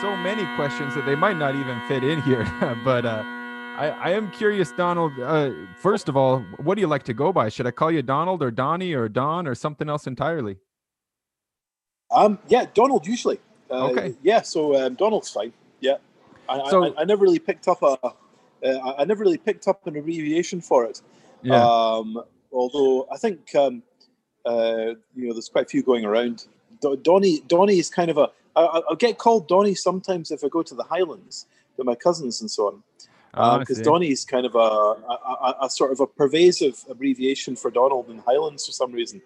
so many questions that they might not even fit in here. but uh, I, I am curious, Donald. Uh, first of all, what do you like to go by? Should I call you Donald or Donnie or Don or something else entirely? Um, yeah, Donald usually. Uh, okay. Yeah, so um, Donald's fine. Yeah, I, so, I, I, never really picked up a. Uh, I never really picked up an abbreviation for it. Yeah. Um, although I think um, uh, you know there's quite a few going around. Donny Donny is kind of a. I, I'll get called Donny sometimes if I go to the Highlands with my cousins and so on. Because oh, um, Donny is kind of a, a, a, sort of a pervasive abbreviation for Donald in Highlands for some reason.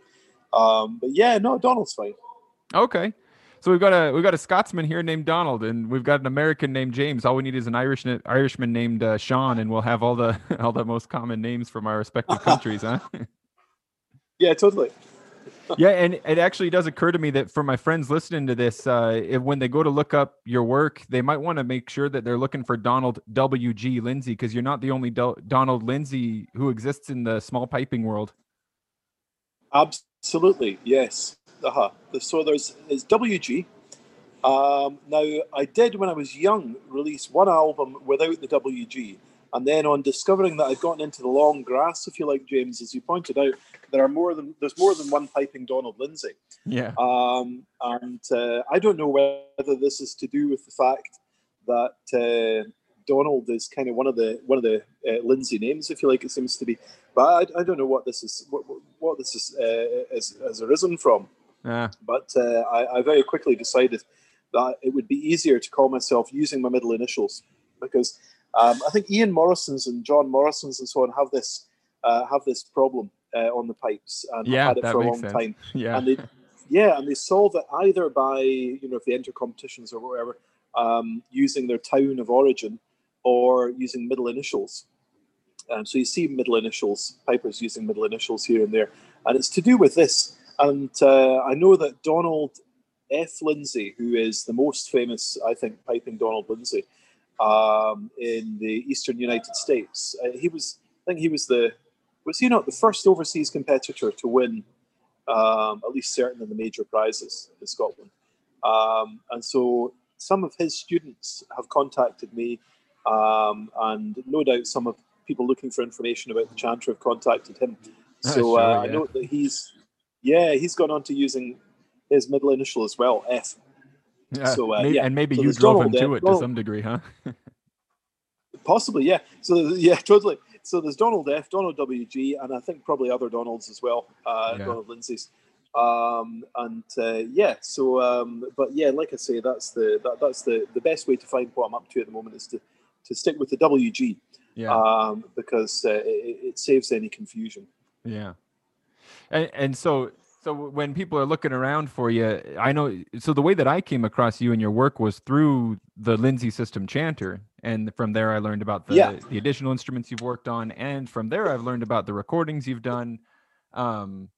Um, but yeah, no, Donald's fine. Okay. So we've got a we've got a Scotsman here named Donald, and we've got an American named James. All we need is an Irish Irishman named uh, Sean, and we'll have all the all the most common names from our respective countries, huh? yeah, totally. Yeah, and it actually does occur to me that for my friends listening to this, uh, if, when they go to look up your work, they might want to make sure that they're looking for Donald W. G. Lindsay because you're not the only Do- Donald Lindsay who exists in the small piping world. Absolutely, yes uh-huh. So there's it's WG. Um, now I did when I was young release one album without the WG, and then on discovering that I'd gotten into the long grass, if you like, James, as you pointed out, there are more than there's more than one piping Donald Lindsay. Yeah. Um, and uh, I don't know whether this is to do with the fact that uh, Donald is kind of one of the one of the uh, Lindsay names, if you like. It seems to be, but I, I don't know what this is what, what this is, uh, is has arisen from. Yeah. But uh, I, I, very quickly decided that it would be easier to call myself using my middle initials because um, I think Ian Morrison's and John Morrison's and so on have this uh, have this problem uh, on the pipes and yeah, have had it for a long sense. time. Yeah. And they, yeah, and they solve it either by you know if they enter competitions or whatever um, using their town of origin or using middle initials. Um, so you see middle initials, pipers using middle initials here and there, and it's to do with this. And uh, I know that Donald F. Lindsay, who is the most famous, I think, piping Donald Lindsay um, in the eastern United States, uh, he was, I think he was the, was he not the first overseas competitor to win um, at least certain of the major prizes in Scotland? Um, and so some of his students have contacted me, um, and no doubt some of people looking for information about the chanter have contacted him. So sure, uh, yeah. I know that he's yeah, he's gone on to using his middle initial as well, F. Yeah, so, uh, maybe, yeah. and maybe so you drove Donald, him to it to some degree, huh? possibly, yeah. So yeah, totally. So there's Donald F, Donald WG, and I think probably other Donalds as well, uh, yeah. Donald Lindsay's. Um, and uh, yeah, so um, but yeah, like I say, that's the that, that's the the best way to find what I'm up to at the moment is to to stick with the WG, yeah, um, because uh, it, it saves any confusion. Yeah. And, and so so when people are looking around for you, I know. So the way that I came across you and your work was through the Lindsay System Chanter, and from there I learned about the yeah. the additional instruments you've worked on, and from there I've learned about the recordings you've done. Um,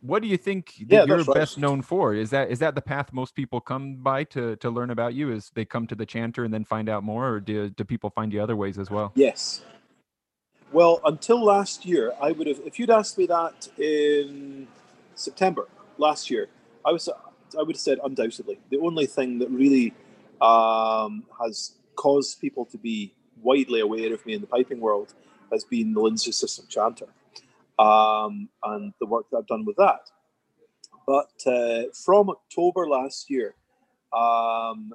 what do you think yeah, you're right. best known for? Is that is that the path most people come by to to learn about you? Is they come to the Chanter and then find out more, or do do people find you other ways as well? Yes, well, until last year, I would have. If you'd asked me that in September last year, I was. I would have said undoubtedly. The only thing that really um, has caused people to be widely aware of me in the piping world has been the Lindsay System Chanter um, and the work that I've done with that. But uh, from October last year, um,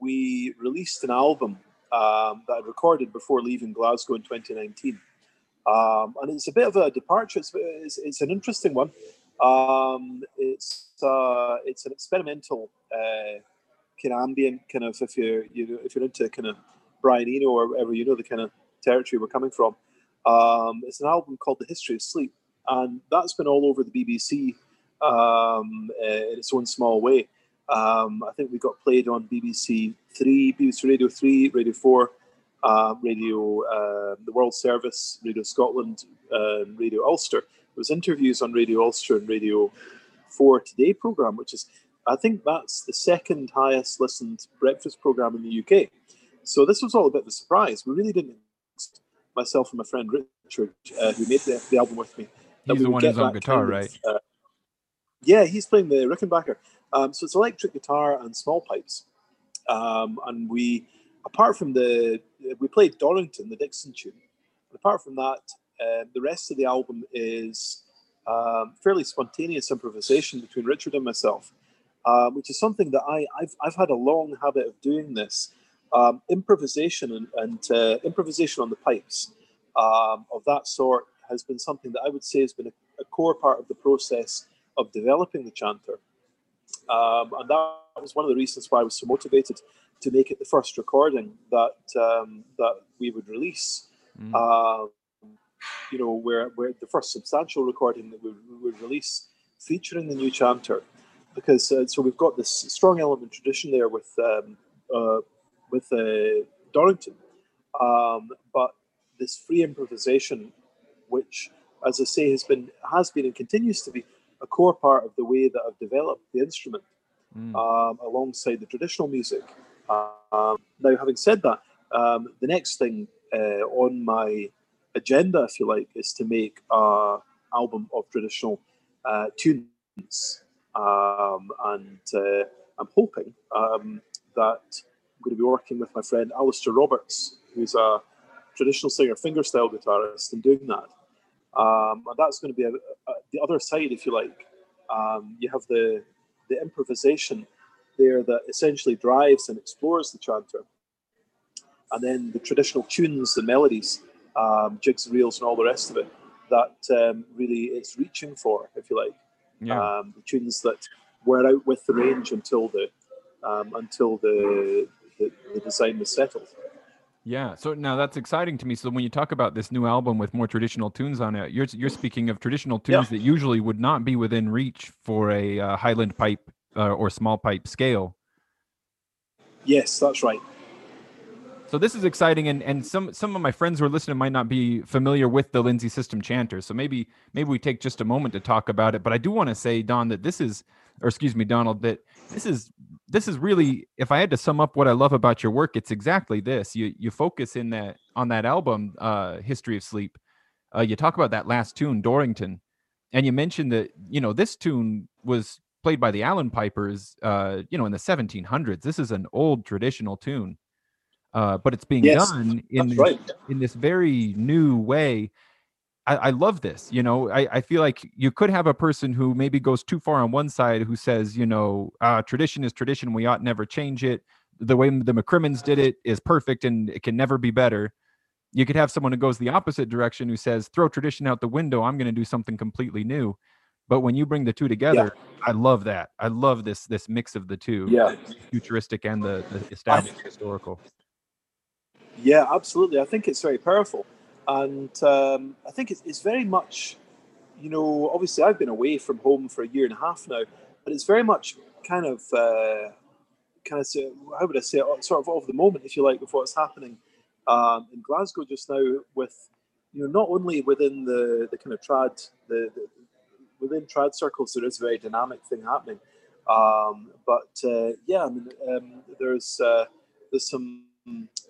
we released an album um, that I recorded before leaving Glasgow in 2019. Um, and it's a bit of a departure. It's, it's, it's an interesting one. Um, it's uh, it's an experimental uh, kind of ambient kind of if you're you know, if you're into kind of Brian Eno or whatever you know the kind of territory we're coming from. Um, it's an album called The History of Sleep, and that's been all over the BBC um, uh, in its own small way. Um, I think we got played on BBC Three, BBC Radio Three, Radio Four, uh, Radio, uh, the World Service, Radio Scotland, uh, Radio Ulster. Was interviews on Radio Ulster and Radio 4 Today program, which is, I think that's the second highest listened breakfast program in the UK. So this was all a bit of a surprise. We really didn't, myself and my friend Richard, uh, who made the, the, album with me. That He's the one who's on guitar, right? uh, yeah, he's playing the Rickenbacker. Um, so it's electric guitar and small pipes. Um, and we, apart from the, we played Dorrington, the Dixon tune. But apart from that, uh, the rest of the album is um, fairly spontaneous improvisation between Richard and myself, uh, which is something that I, I've, I've had a long habit of doing this. Um, improvisation and, and uh, improvisation on the pipes um, of that sort has been something that I would say has been a, a core part of the process of developing the chanter. Um, and that was one of the reasons why I was so motivated to make it the first recording that um, that we would release. Mm. Uh, you know, where where the first substantial recording that we, we would release featuring the new chanter, because uh, so we've got this strong element tradition there with um, uh, with uh, Dorrington, um, but this free improvisation, which, as I say, has been has been and continues to be a core part of the way that I've developed the instrument mm. um, alongside the traditional music. Um, now, having said that, um, the next thing uh, on my agenda, if you like, is to make an album of traditional uh, tunes. Um, and uh, I'm hoping um, that I'm going to be working with my friend Alasdair Roberts, who's a traditional singer fingerstyle guitarist, and doing that. Um, and that's going to be a, a, the other side, if you like. Um, you have the the improvisation there that essentially drives and explores the chanter, and then the traditional tunes and melodies, um, jigs and reels, and all the rest of it that um, really it's reaching for, if you like. Yeah. Um, the tunes that were out with the range until the um, until the, the the design was settled. Yeah. So now that's exciting to me. So when you talk about this new album with more traditional tunes on it, you're you're speaking of traditional tunes yeah. that usually would not be within reach for a uh, Highland pipe uh, or small pipe scale. Yes, that's right. So this is exciting, and and some some of my friends who are listening might not be familiar with the Lindsay System Chanter. So maybe maybe we take just a moment to talk about it. But I do want to say, Don, that this is, or excuse me, Donald, that this is this is really, if I had to sum up what I love about your work, it's exactly this. You you focus in that on that album, uh, History of Sleep. Uh, you talk about that last tune, Dorrington, and you mentioned that you know this tune was played by the Allen Pipers, uh, you know, in the 1700s. This is an old traditional tune uh, but it's being yes, done in this, right. in this very new way. I, I love this. You know, I, I, feel like you could have a person who maybe goes too far on one side who says, you know, uh, tradition is tradition. We ought never change it. The way the McCrimmons did it is perfect and it can never be better. You could have someone who goes the opposite direction who says, throw tradition out the window. I'm going to do something completely new. But when you bring the two together, yeah. I love that. I love this this mix of the two, yeah, futuristic and the, the established I, historical. Yeah, absolutely. I think it's very powerful, and um, I think it's, it's very much, you know, obviously I've been away from home for a year and a half now, but it's very much kind of, uh, kind of, how would I say, it, sort of of the moment, if you like, with what's happening um, in Glasgow just now. With you know, not only within the the kind of trad, the, the within trad circles, there is a very dynamic thing happening. Um, but uh, yeah, I mean, um, there's uh, there's some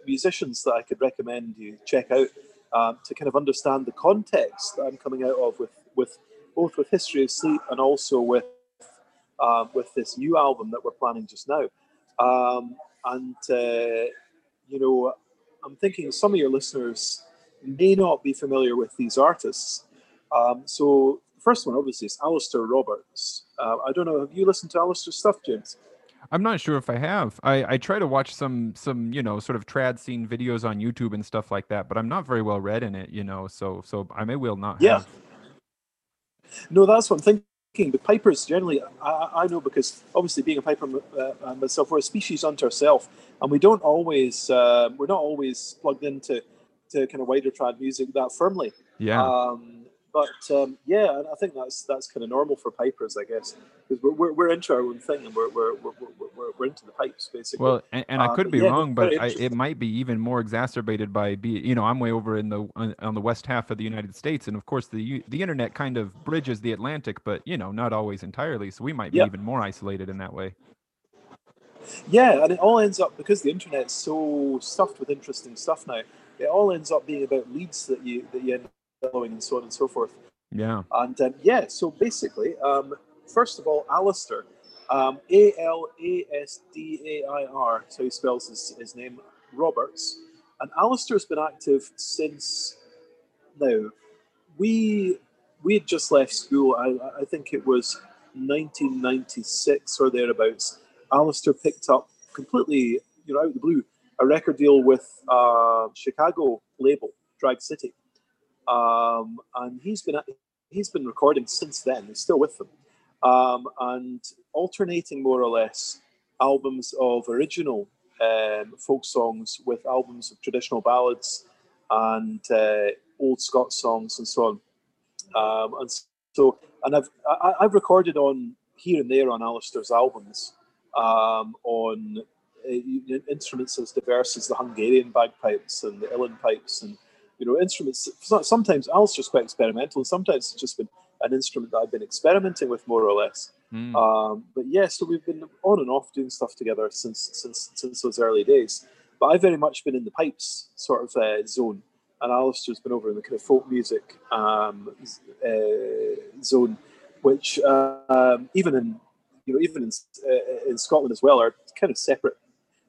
musicians that I could recommend you check out um, to kind of understand the context that I'm coming out of with with both with History of Sleep and also with um, with this new album that we're planning just now. Um, and uh, you know, I'm thinking some of your listeners may not be familiar with these artists. Um, so the first one, obviously, is Alasdair Roberts. Uh, I don't know. Have you listened to Alasdair's stuff, James? I'm not sure if I have. I, I try to watch some some you know sort of trad scene videos on YouTube and stuff like that, but I'm not very well read in it, you know. So so I may well not. Yeah. Have. No, that's what I'm thinking. The pipers generally, I, I know because obviously being a piper uh, myself, we're a species unto ourselves, and we don't always uh, we're not always plugged into to kind of wider trad music that firmly. Yeah. Um, but um, yeah, I think that's that's kind of normal for pipers, I guess, because we're, we're, we're, into our own thing and we're we're, we're, we're, we're into the pipes basically. Well, and, and I uh, could be yeah, wrong, but I, it might be even more exacerbated by be you know I'm way over in the on, on, the west half of the United States, and of course the the internet kind of bridges the Atlantic, but you know not always entirely, so we might be yeah. even more isolated in that way. Yeah, and it all ends up because the internet's so stuffed with interesting stuff now. It all ends up being about leads that you that you end and so on and so forth. Yeah. And um, yeah, so basically, um, first of all, Alasdair, Um, A L A S D A I R, so he spells his, his name, Roberts. And Alasdair's been active since now. We we had just left school. I, I think it was 1996 or thereabouts. Alistair picked up completely, you know, out of the blue, a record deal with uh, Chicago label Drag City, um, and he's been he's been recording since then. He's still with them, um, and alternating more or less albums of original um, folk songs with albums of traditional ballads and uh, old Scots songs and so on. Um, and so, and I've I, I've recorded on here and there on Alasdair's albums um, on uh, instruments as diverse as the Hungarian bagpipes and the Uilleann pipes and you know instruments. Sometimes Alasdair's quite experimental, and sometimes it's just been an instrument that I've been experimenting with more or less. Mm. Um, but yeah, so we've been on and off doing stuff together since since since those early days. But I've very much been in the pipes sort of uh, zone, and Alasdair's been over in the kind of folk music um, uh, zone, which uh, um, even in you know even in uh, in Scotland as well are kind of separate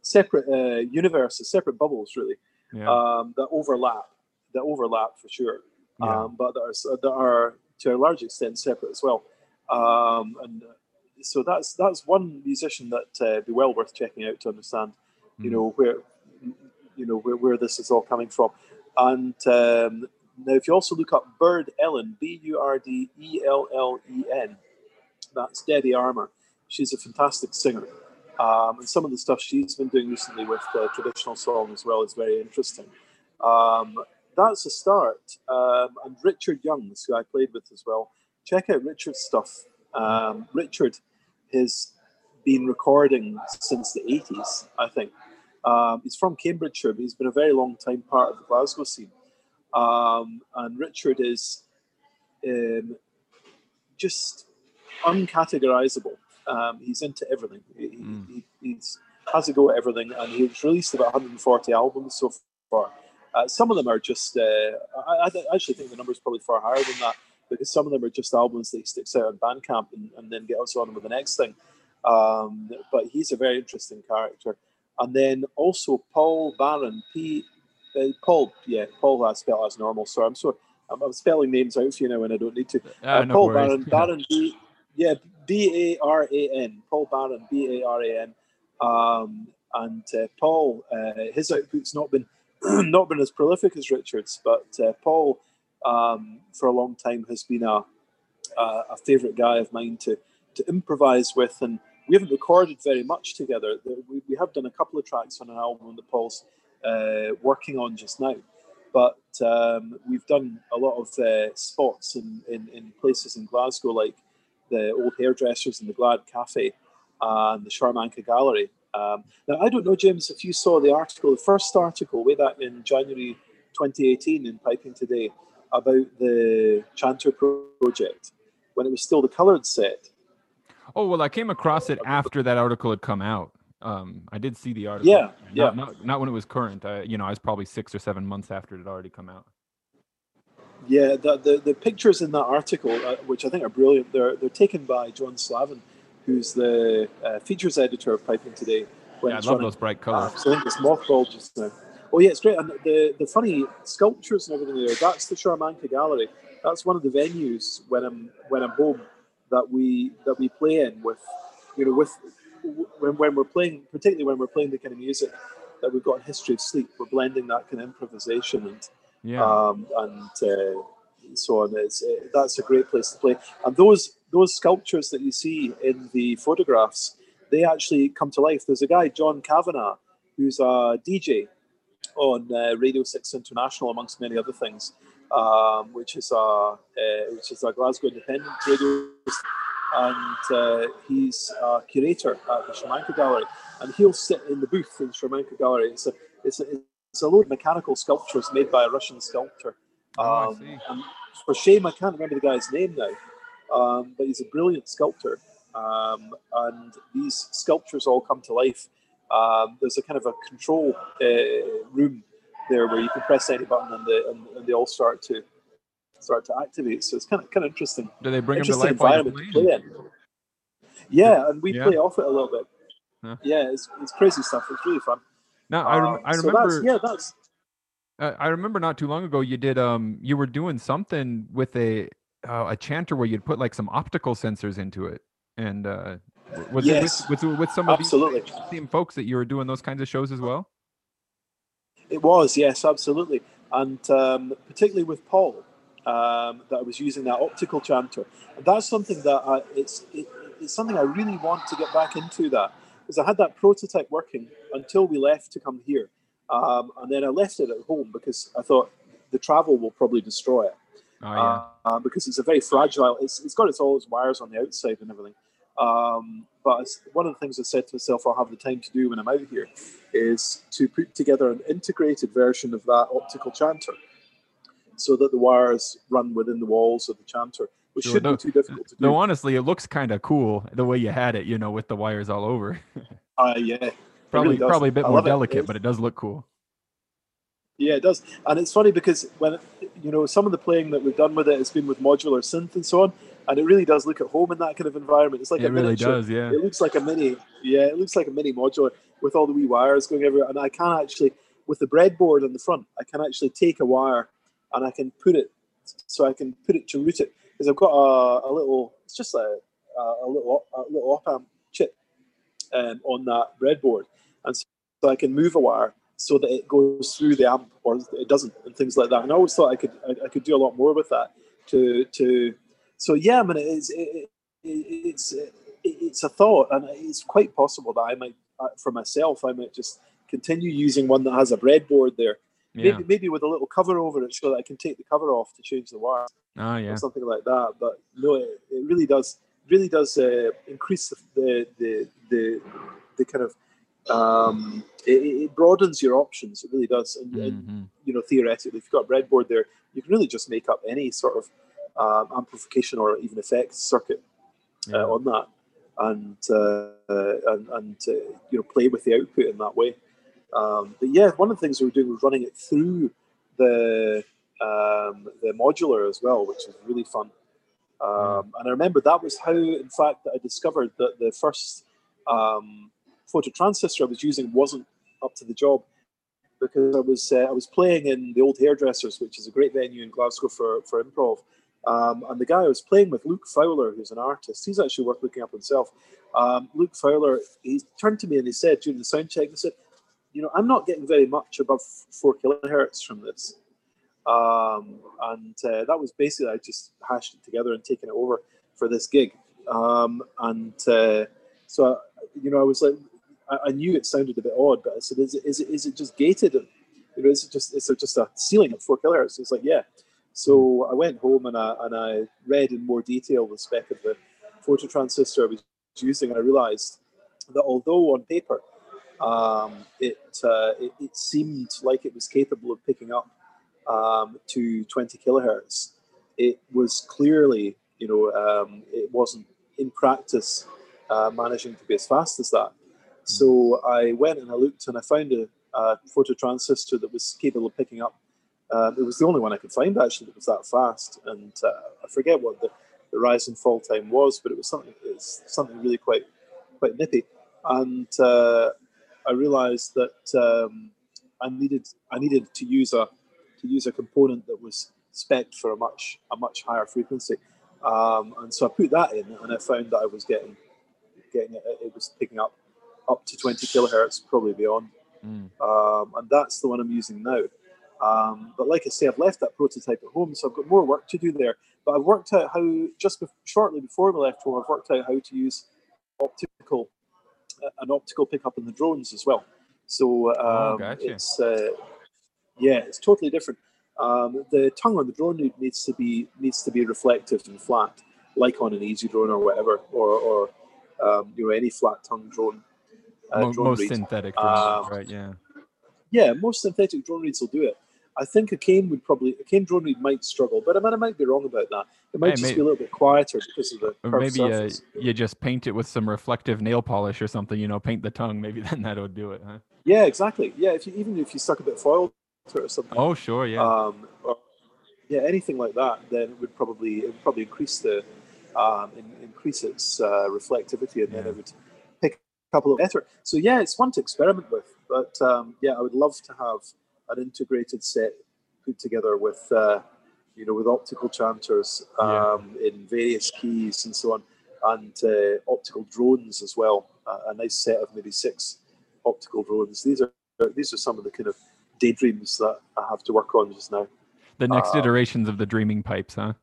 separate uh, universes, separate bubbles really yeah. um, that overlap that overlap for sure, yeah. um, but that are that are to a large extent separate as well. Um, and uh, so that's that's one musician that uh, be well worth checking out to understand, you mm. know where you know where, where this is all coming from. And um, now, if you also look up Burd Ellen, B U R D E L L E N, that's Debbie Armour. She's a fantastic singer. Um, and some of the stuff she's been doing recently with the traditional song as well is very interesting. Um, that's a start. Um, and Richard Youngs, who I played with as well, check out Richard's stuff. Um, Richard has been recording since the 80s, I think. Um, he's from Cambridgeshire, but he's been a very long time part of the Glasgow scene. Um, and Richard is um, just uncategorizable. Um, he's into everything. He, mm. he, he's has a go at everything, and he's released about 140 albums so far. Uh, some of them are just, uh, I, I, actually think the number is probably far higher than that because some of them are just albums that he sticks out on Bandcamp and, and then gets on with the next thing. Um, but he's a very interesting character. And then also Paul Baran, P, uh, Paul, yeah, Paul I spell as normal. So I'm sorry, I'm, I'm, spelling names out for you now when I don't need to. Uh, uh, no Paul Baran, Baran, B, yeah, B A R A N, Paul Baran, B A R A N. Um, and uh, Paul, uh, his output's not been not been as prolific as Richards, but uh, Paul, um, for a long time, has been a, a, a favourite guy of mine to, to improvise with. And we haven't recorded very much together. We, we have done a couple of tracks on an album that Paul's uh, working on just now. But um, we've done a lot of uh, spots in, in, in, places in Glasgow, like the old hairdressers and the Glad Cafe and the Sharmanka Gallery. Um, now, I don't know, James, if you saw the article, the first article way back in January 2018 in Piping Today about the Chanter project when it was still the coloured set. Oh well, I came across it after that article had come out. Um, I did see the article. Yeah, not, yeah. Not, not when it was current. I, you know, I was probably six or seven months after it had already come out. Yeah, the the, the pictures in that article, uh, which I think are brilliant, they're they're taken by John Slavin, who's the uh, features editor of Piping Today. When yeah, I love running. those bright colors. Uh, so I think it's mothballed just now. Oh yeah, it's great. And the the funny sculptures and everything there. That's the Sharmanka Gallery. That's one of the venues when I'm when I'm home that we that we play in with, you know, with when, when we're playing, particularly when we're playing the kind of music that we've got in History of Sleep, we're blending that kind of improvisation and yeah. um, and uh, so on. It's, it, that's a great place to play. And those those sculptures that you see in the photographs, they actually come to life. There's a guy, John Kavanagh, who's a DJ on uh, Radio Six International, amongst many other things, um, which is a uh, which is a Glasgow independent radio, and uh, he's a curator at the Sharmanka Gallery, and he'll sit in the booth in the Sharmanka Gallery. It's a it's a, it's a load of mechanical sculptures made by a Russian sculptor. Oh, um, for shame, I can't remember the guy's name now, um, but he's a brilliant sculptor. Um, and these sculptures all come to life. Um, there's a kind of a control uh, room there where you can press any button and, the, and, and, they all start to start to activate. So it's kind of kind of interesting. Do they bring them to life? To play in. Yeah, and we Yeah. play off it a little bit. Huh. Yeah, it's, it's crazy stuff. It's really fun. Now I, rem- Um, I so remember that's, yeah, that's Uh, I remember not too long ago you did um you were doing something with a uh, a chanter where you'd put like some optical sensors into it and uh was Yes. it with, with, with some of absolutely. same folks that you were doing those kinds of shows as well? It was, yes, absolutely. And um, particularly with Paul, um, that I was using that optical chanter. And that's something that I, it's, it, it's something I really want to get back into that. Because I had that prototype working until we left to come here. Um, and then I left it at home because I thought the travel will probably destroy it. Oh yeah. uh, because it's a very fragile. It's, it's got its all its wires on the outside and everything. Um, but it's, one of the things I said to myself, I'll have the time to do when I'm out here, is to put together an integrated version of that optical chanter, so that the wires run within the walls of the chanter, which Sure, shouldn't no- be too difficult to do. No, honestly, it looks kind of cool the way you had it, you know, with the wires all over. Uh, yeah, probably really probably a bit I more love it. delicate, but it does look cool. Yeah, it does, and it's funny because when you know some of the playing that we've done with it has been with modular synth and so on, and it really does look at home in that kind of environment. It's like it a really miniature. does, yeah. It looks like a mini, yeah, it looks like a mini modular with all the wee wires going everywhere. And I can actually, with the breadboard on the front, I can actually take a wire and I can put it, so I can put it to root it because I've got a, a little, it's just a, a, a little a little op amp chip um, on that breadboard, and so, so I can move a wire so that it goes through the amp or it doesn't, and things like that. And I always thought I could I, I could do a lot more with that. To to so yeah, I mean it's it, it, it's it, it's a thought, and it's quite possible that I might uh, for myself I might just continue using one that has a breadboard there. Yeah. Maybe maybe with a little cover over it so that I can take the cover off to change the wire Oh yeah. or something like that. But no, it, it really does really does uh, increase the the the the, the kind of um, it, it broadens your options. It really does, and, and Mhm. you know theoretically, if you've got a breadboard there, you can really just make up any sort of um, amplification or even effects circuit Yeah. uh, on that, and uh, and, and uh, you know play with the output in that way. Um, but yeah, one of the things we were doing was running it through the um, the modular as well, which is really fun. Um, and I remember that was how, in fact, that I discovered that the first um, photo transistor I was using wasn't up to the job because I was uh, I was playing in the old hairdressers, which is a great venue in Glasgow for for improv. Um, and the guy I was playing with, Luke Fowler, who's an artist, he's actually worth looking up himself. Um, Luke Fowler, he turned to me and he said during the sound check, he said, "You know, I'm not getting very much above four kilohertz from this." Um, and uh, that was basically I just hashed it together and taken it over for this gig. Um, and uh, so, you know, I was like, I, I knew it sounded a bit odd, but I said, "Is it is it, is it just gated? You know, is it just there just a ceiling at four kilohertz?" It's like, yeah. So I went home and I and I read in more detail the spec of the photo transistor I was using, and I realized that although on paper um, it, uh, it it seemed like it was capable of picking up um, to 20 kilohertz, it was clearly, you know, um, it wasn't in practice uh, managing to be as fast as that. So I went and I looked and I found a, a photo transistor that was capable of picking up. Um, it was the only one I could find actually that was that fast, and uh, I forget what the, the rise and fall time was, but it was something it's something really quite quite nippy. And uh, I realised that um, I needed I needed to use a to use a component that was spec for a much a much higher frequency, um, and so I put that in, and I found that I was getting getting it, it was picking up up to 20 kilohertz, probably beyond, Mm. um, and that's the one I'm using now. Um, but like I say, I've left that prototype at home, so I've got more work to do there. But I've worked out how just bef- shortly before we left home, I've worked out how to use optical uh, an optical pickup in the drones as well. So um, Oh, gotcha. it's uh, yeah, it's totally different. Um, the tongue on the drone needs to be needs to be reflective and flat, like on an easy drone or whatever, or or um, you know any flat tongue drone. Uh, Mo- most read. synthetic drones, Um, right? Yeah. Yeah, most synthetic drone reeds will do it. I think a cane would probably a cane drone reed might struggle, but I mean I might be wrong about that. It might Hey, just be a little bit quieter because of the Or maybe uh, you just paint it with some reflective nail polish or something. You know, paint the tongue. Maybe then that would do it, huh? Yeah, exactly. Yeah, if you, even if you stuck a bit of foil to it or something. Oh, sure, yeah. um, or, yeah, anything like that, then it would probably it would probably increase the um, in, increase its uh, reflectivity, and yeah. then it would couple of better. So yeah, it's fun to experiment with. But um, yeah, I would love to have an integrated set put together with uh, you know with optical chanters um, yeah. in various keys and so on, and uh, optical drones as well. Uh, a nice set of maybe six optical drones. These are these are some of the kind of daydreams that I have to work on just now. The next um, iterations of the dreaming pipes, huh?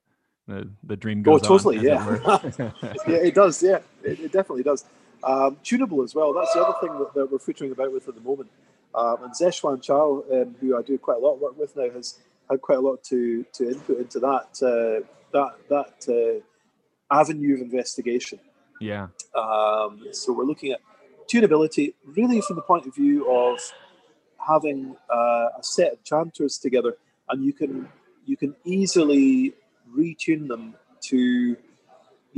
The the dream oh, goes. Oh, totally, on, yeah, yeah, it does. Yeah, it, it definitely does. Um, tunable as well. That's the other thing that, that we're featuring about with at the moment. Um, and Zeshwan Chow, um, who I do quite a lot of work with now, has had quite a lot to to input into that uh, that that uh, avenue of investigation. Yeah. Um, so we're looking at tunability really from the point of view of having uh, a set of chanters together, and you can you can easily retune them to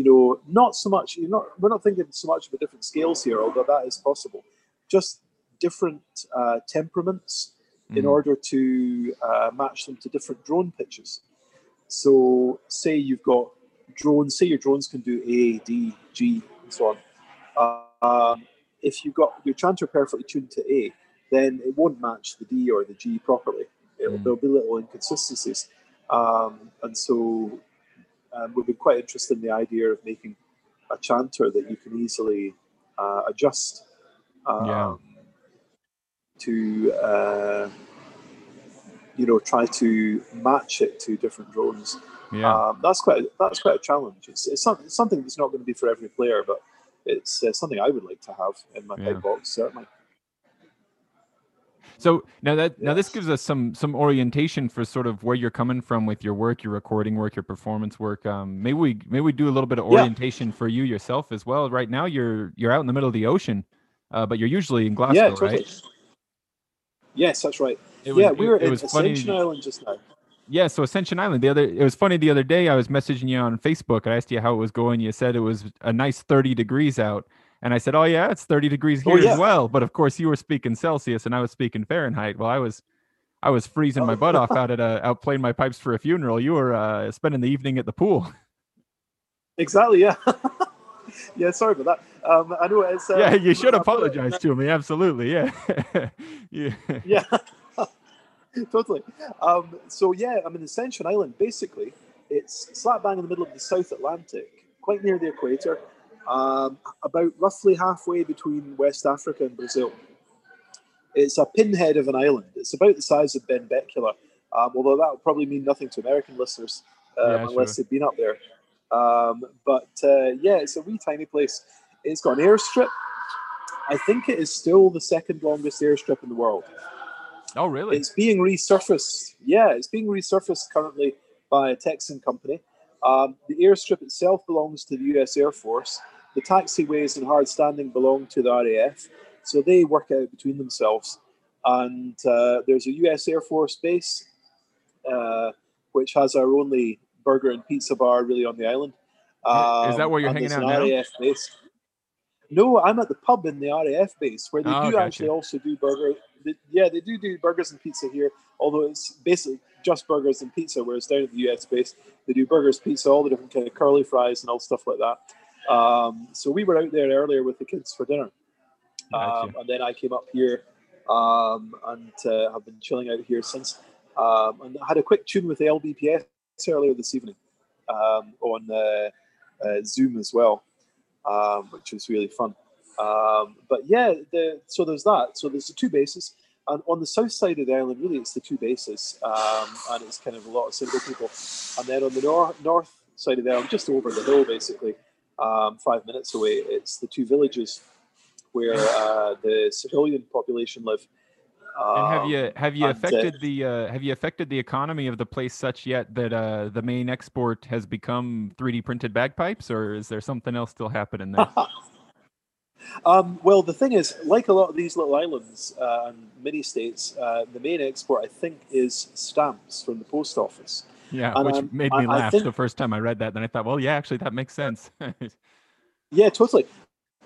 you know not so much you're not we're not thinking so much of a different scales here although that is possible. Just different uh, temperaments mm. in order to uh, match them to different drone pitches. So say you've got drones say your drones can do a d g and so on. Um, if you've got your chanter perfectly tuned to a then it won't match the d or the g properly. Mm. there'll be little inconsistencies. Um, and so um, we've been quite interested in the idea of making a chanter that you can easily uh, adjust um, yeah. to, uh, you know, try to match it to different drones. Yeah. Um, that's quite that's quite a challenge. It's, it's, something, it's something that's not going to be for every player, but it's uh, something I would like to have in my yeah. box certainly. So now that yes. now this gives us some some orientation for sort of where you're coming from with your work, your recording work, your performance work. Um, maybe we maybe we do a little bit of orientation yeah. for you yourself as well. Right now, you're you're out in the middle of the ocean, uh, but you're usually in Glasgow, yeah, totally. right? Yes, that's right. Was, yeah, we were it, in Ascension funny. Island just now. Yeah, so Ascension Island. The other, it was funny. The other day, I was messaging you on Facebook. I asked you how it was going. You said it was a nice 30 degrees out. And I said, "Oh yeah, it's 30 degrees oh, here oh, yeah. as well." But of course, you were speaking Celsius, and I was speaking Fahrenheit. Well, I was, I was freezing my butt off out at a, out playing my pipes for a funeral. You were uh, spending the evening at the pool. Exactly. Yeah. yeah. Sorry about that. Um, I know it's. Uh, yeah, you should apologize to me. Absolutely. Yeah. yeah. Yeah. totally. Um, so yeah, I'm in Ascension Island. Basically, it's slap bang in the middle of the South Atlantic, quite near the equator um, about roughly halfway between West Africa and Brazil. It's a pinhead of an island. It's about the size of Benbecula, um, although that would probably mean nothing to American listeners um, yeah, unless sure. they've been up there. Um, but uh, yeah, it's a wee tiny place. It's got an airstrip. I think it is still the second longest airstrip in the world. Oh, really? It's being resurfaced. Yeah, it's being resurfaced currently by a Texan company. Um, the airstrip itself belongs to the US Air Force. The taxiways and hard standing belong to the RAF. So they work out between themselves. And uh, there's a US Air Force base, uh, which has our only burger and pizza bar really on the island. Um, Is that where you're hanging out now? RAF base. No, I'm at the pub in the RAF base where they oh, do actually also do burger. They, yeah, they do do burgers and pizza here, although it's basically just burgers and pizza. Whereas down at the US base, they do burgers, pizza, all the different kind of curly fries and all stuff like that. Um, so we were out there earlier with the kids for dinner, um, and then I came up here um, and uh, have been chilling out here since. Um, and I had a quick tune with the LBPS earlier this evening um, on uh, uh, Zoom as well, um, which was really fun. but yeah, the, so there's that. So there's the two bases. And on the south side of the island, really, it's the two bases, um, and it's kind of a lot of single people. And then on the nor- north side of the island, just over the hill, basically, um, five minutes away, it's the two villages where uh, the civilian population live. Um, and have you have you affected uh, the uh, have you affected the economy of the place such yet that uh, the main export has become 3D printed bagpipes, or is there something else still happening there? Um, well, the thing is, like a lot of these little islands uh, and mini states, uh, the main export, I think, is stamps from the post office. Yeah, and, which um, made me I, laugh I think, the first time I read that. Then I thought, well, yeah, actually, that makes sense. yeah, totally.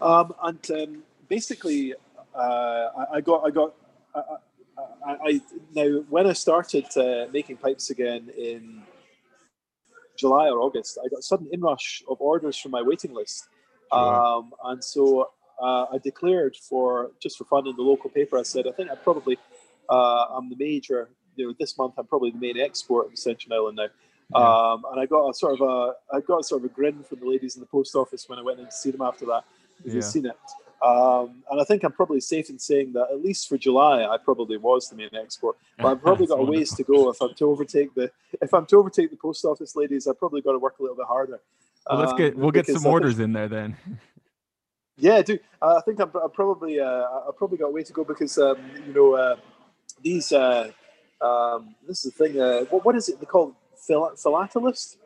Um, and um, basically, uh, I, I, got, I got, I, I, now when I started uh, making pipes again in July or August, I got a sudden inrush of orders from my waiting list. Um, and so uh, I declared for just for fun in the local paper. I said, I think I probably uh, I'm the major. You know, this month I'm probably the main export of Ascension Island now. Yeah. Um, and I got a sort of a I got a sort of a grin from the ladies in the post office when I went in to see them after that. They've Yeah. seen it. Um, and I think I'm probably safe in saying that at least for July, I probably was the main export. But I've probably got a ways to go if I'm to overtake the if I'm to overtake the post office ladies. I've probably got to work a little bit harder. Well, let's Um, get we'll get some I think- orders in there then. yeah, I do. Uh, I think I'm, I'm probably uh, I probably got a way to go because um, you know uh, these. Uh, um, this is the thing. Uh, what, what is it they call phil- philatelist?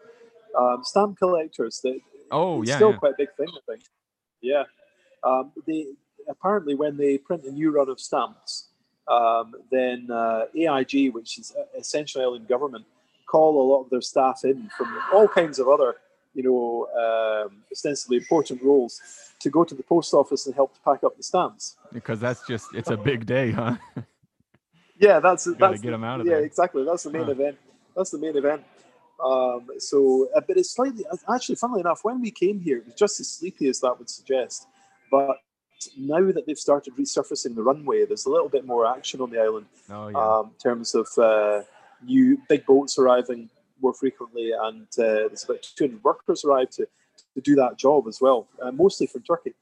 Um, stamp collectors. That Oh it's yeah, still yeah. quite a big thing. I think. Yeah. Um, they apparently when they print a new run of stamps, um, then uh, AIG, which is uh, Ascension Island Government, call a lot of their staff in from all kinds of other, you know, um, ostensibly important roles to go to the post office and help to pack up the stamps. because that's just it's a big day, huh? Yeah, that's that's get 'em out of yeah, there. exactly. That's the main Huh. event. That's the main event. Um, so, uh, but it's slightly actually, funnily enough, when we came here, it was just as sleepy as that would suggest. But now that they've started resurfacing the runway, there's a little bit more action on the island Oh yeah. um, in terms of uh, new big boats arriving more frequently, and uh, there's about 200 workers arrived to, to do that job as well, uh, mostly from Turkey.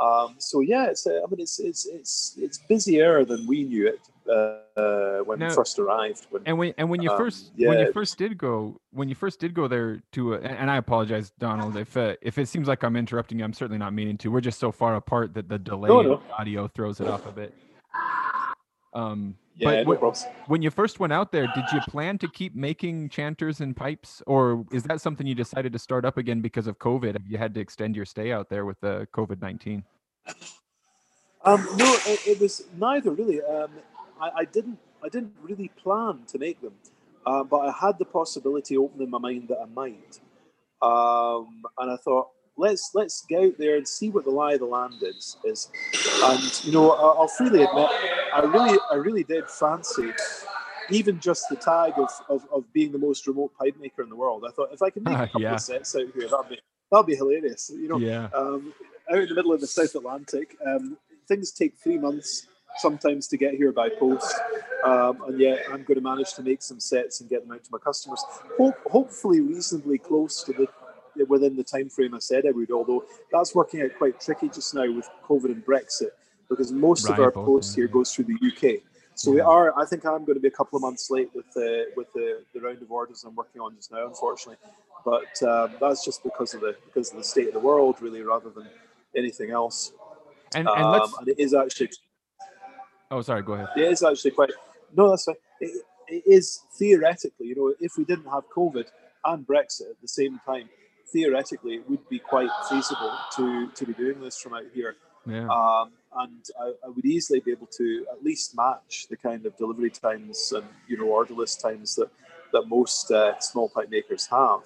Um, so yeah, it's uh, I mean it's it's it's it's busier than we knew it uh, when Now- we first arrived. When, and when and when you um, first when you first did go when you first did go there to a, and I apologize, Donald, if uh, if it seems like I'm interrupting you, I'm certainly not meaning to. We're just so far apart that the delay no. the audio throws it off a bit. Um, yeah, but no when you first went out there, did you plan to keep making chanters and pipes, or is that something you decided to start up again because of COVID? Have you had to extend your stay out there with the COVID nineteen? Um, no, it, it was neither really. Um, I, I didn't. I didn't really plan to make them, uh, but I had the possibility open in my mind that I might, um, and I thought let's let's get out there and see what the lie of the land is. Is, and you know, I'll, I'll freely admit, I really, I really did fancy. Even just the tag of, of, of being the most remote pipe maker in the world, I thought if I could make a couple Yeah. of sets out here, that'd be that'd be hilarious. You know, Yeah. um, out in the middle of the South Atlantic. Um, things take three months sometimes to get here by post, um, and yet I'm going to manage to make some sets and get them out to my customers. Hope, hopefully, reasonably close to the within the time frame I said I would. Although that's working out quite tricky just now with COVID and Brexit, because most of our both post things, here goes through the UK. So we are. I think I'm going to be a couple of months late with the with the, the round of orders I'm working on just now, unfortunately. But um, that's just because of the because of the state of the world, really, rather than anything else. And and Um, and it is actually oh sorry, go ahead. it is actually quite no, that's fine. It, it is theoretically, you know, if we didn't have COVID and Brexit at the same time, theoretically it would be quite feasible to to be doing this from out here. Yeah. Um, and I, I would easily be able to at least match the kind of delivery times and you know order list times that that most uh, small pipe makers have,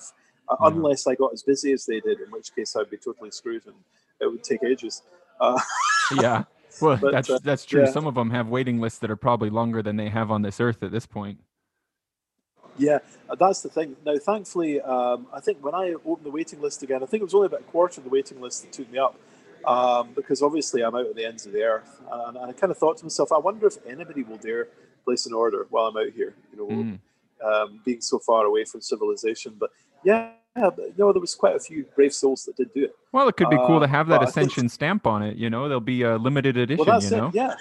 uh, Yeah. unless I got as busy as they did, in which case I'd be totally screwed and it would take ages. Uh, yeah. Well, But, that's uh, that's true. yeah. Some of them have waiting lists that are probably longer than they have on this earth at this point. Yeah, uh, that's the thing. Now, thankfully, um, I think when I opened the waiting list again, I think it was only about a quarter of the waiting list that took me up, um, because obviously I'm out at the ends of the earth, and, I kind of thought to myself, I wonder if anybody will dare place an order while I'm out here. You know, Mm. um, being so far away from civilization. But yeah, but, no, there was quite a few brave souls that did do it. Well, it could be cool to Um, have that but I think- Ascension stamp on it. You know, there'll be a limited edition. Well, that's you know. it. Yeah.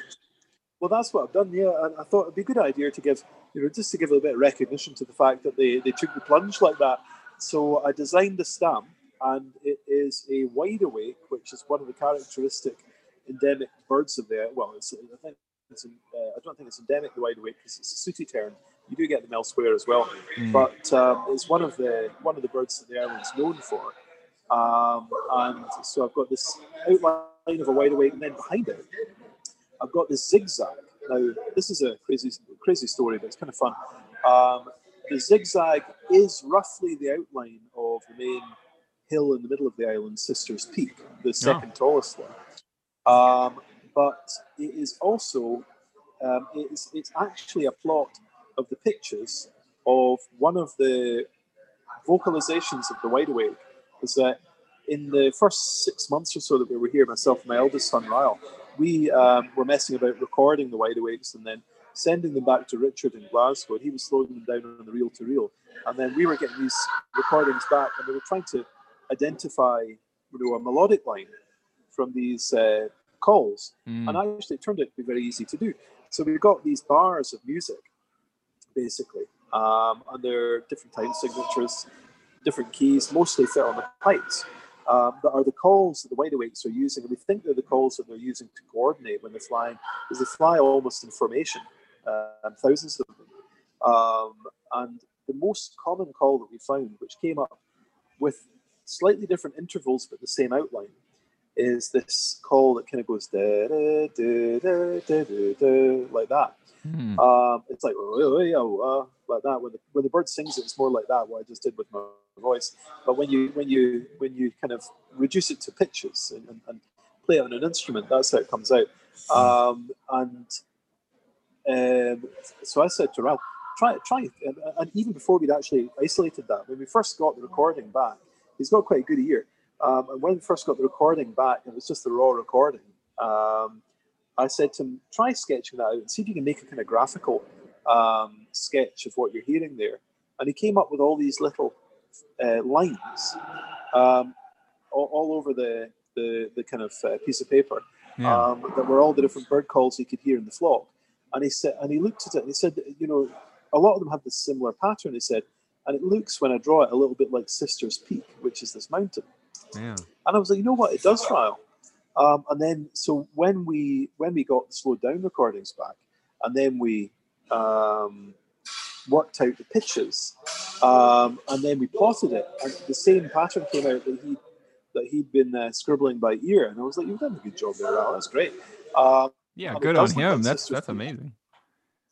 Well, that's what I've done. Yeah, and I thought it'd be a good idea to give, you know, just to give a bit of recognition to the fact that they, they took the plunge like that. So I designed the stamp, and it is a wide awake, which is one of the characteristic endemic birds of the well. It's, I think it's, uh, I don't think it's endemic the wide awake because it's a sooty tern. You do get them elsewhere as well, Mm. but um, it's one of the one of the birds that the island's known for. Um, and so I've got this outline of a wide awake, and then behind it, I've got this zigzag. Now, this is a crazy, crazy story, but it's kind of fun. Um, the zigzag is roughly the outline of the main hill in the middle of the island, Sisters Peak, the second tallest one. Um, but it is also, um, it's, it's actually a plot of the pictures of one of the vocalizations of the Wide Awake is that in the first six months or so that we were here, myself and my eldest son Ryle, we um, were messing about recording the Wide Awakes and then sending them back to Richard in Glasgow. And he was slowing them down on the reel to reel. And then we were getting these recordings back and we were trying to identify you know, a melodic line from these uh, calls. Mm. And actually, it turned out to be very easy to do. So we got these bars of music, basically, um, and they're different time signatures, different keys, mostly fit on the pipes. Um, that are the calls that the wide awakes are using, and we think they're the calls that they're using to coordinate when they're flying, because they fly almost in formation, um, thousands of them. Um, and the most common call that we found, which came up with slightly different intervals but the same outline, is this call that kind of goes da, da, da, da, da, da, da, like that. Hmm. Um, it's like oh, oh, like that. When the when the bird sings it, it's more like that. What I just did with my voice. But when you when you when you kind of reduce it to pitches and, and, and play it on an instrument, that's how it comes out. Um, and um, so I said to Ralph, try try. And, and even before we'd actually isolated that, when we first got the recording back, he's got quite a good ear. Um, and when we first got the recording back, it was just the raw recording. Um, I said to him, try sketching that out and see if you can make a kind of graphical um, sketch of what you're hearing there. And he came up with all these little uh, lines um, all, all, over the, the, the kind of uh, piece of paper Yeah. um, that were all the different bird calls he could hear in the flock. And he said, and he looked at it and he said, you know, a lot of them have this similar pattern. He said, and it looks when I draw it a little bit like Sister's Peak, which is this mountain. Yeah. And I was like, you know what, it does Ryle. Um, and then so when we when we got the slowed down recordings back, and then we um, worked out the pitches, um, and then we plotted it, and the same pattern came out that he that he'd been uh, scribbling by ear, and I was like, you've done a good job there, Ryle. That's great. Um, Yeah, good on does look like him. That's that's amazing.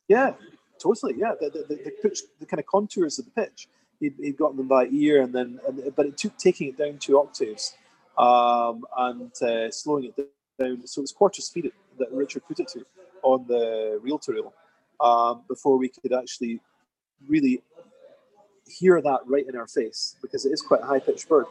Yeah, totally. Yeah, the, the, the, pitch, the kind of contours of the pitch, he'd, he'd gotten them by ear, and then, and, but it took taking it down two octaves um, and uh, slowing it down. So it was quarter speed that Richard put it to on the reel to reel um, before we could actually really hear that right in our face because it is quite a high pitched bird.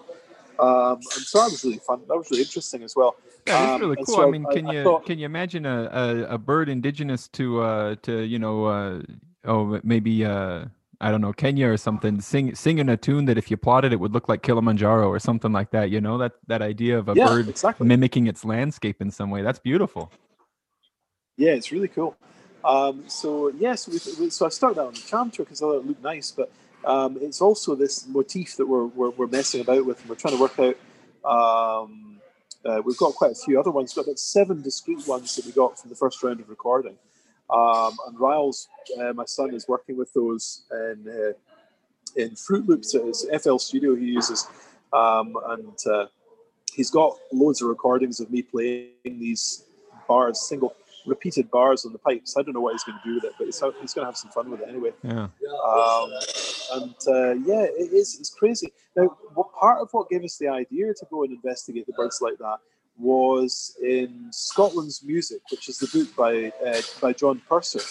Um, and so that was really fun. That was really interesting as well. Yeah, it's Um, really and cool. so I mean, can I you thought- can you imagine a, a, a bird indigenous to uh to you know uh oh maybe uh I don't know Kenya or something sing singing a tune that if you plotted it would look like Kilimanjaro or something like that. You know that that idea of a yeah, bird exactly. mimicking its landscape in some way. That's beautiful. Yeah, it's really cool. Um, so yes, we, we, so I started that on the Chanter because I thought it looked nice, but um, it's also this motif that we're, we're, we're messing about with, and we're trying to work out. Um, uh, we've got quite a few other ones. We've got about seven discrete ones that we got from the first round of recording. Um, and Riles, uh, my son, is working with those in uh, in Fruity Loops. It's FL Studio he uses, um, and uh, he's got loads of recordings of me playing these bars, single repeated bars on the pipes. I don't know what he's going to do with it, but he's, he's going to have some fun with it anyway. Yeah. Um, and uh, yeah, it is. It's crazy. Now, what part of what gave us the idea to go and investigate the birds like that was in Scotland's Music, which is the book by uh, by John Purser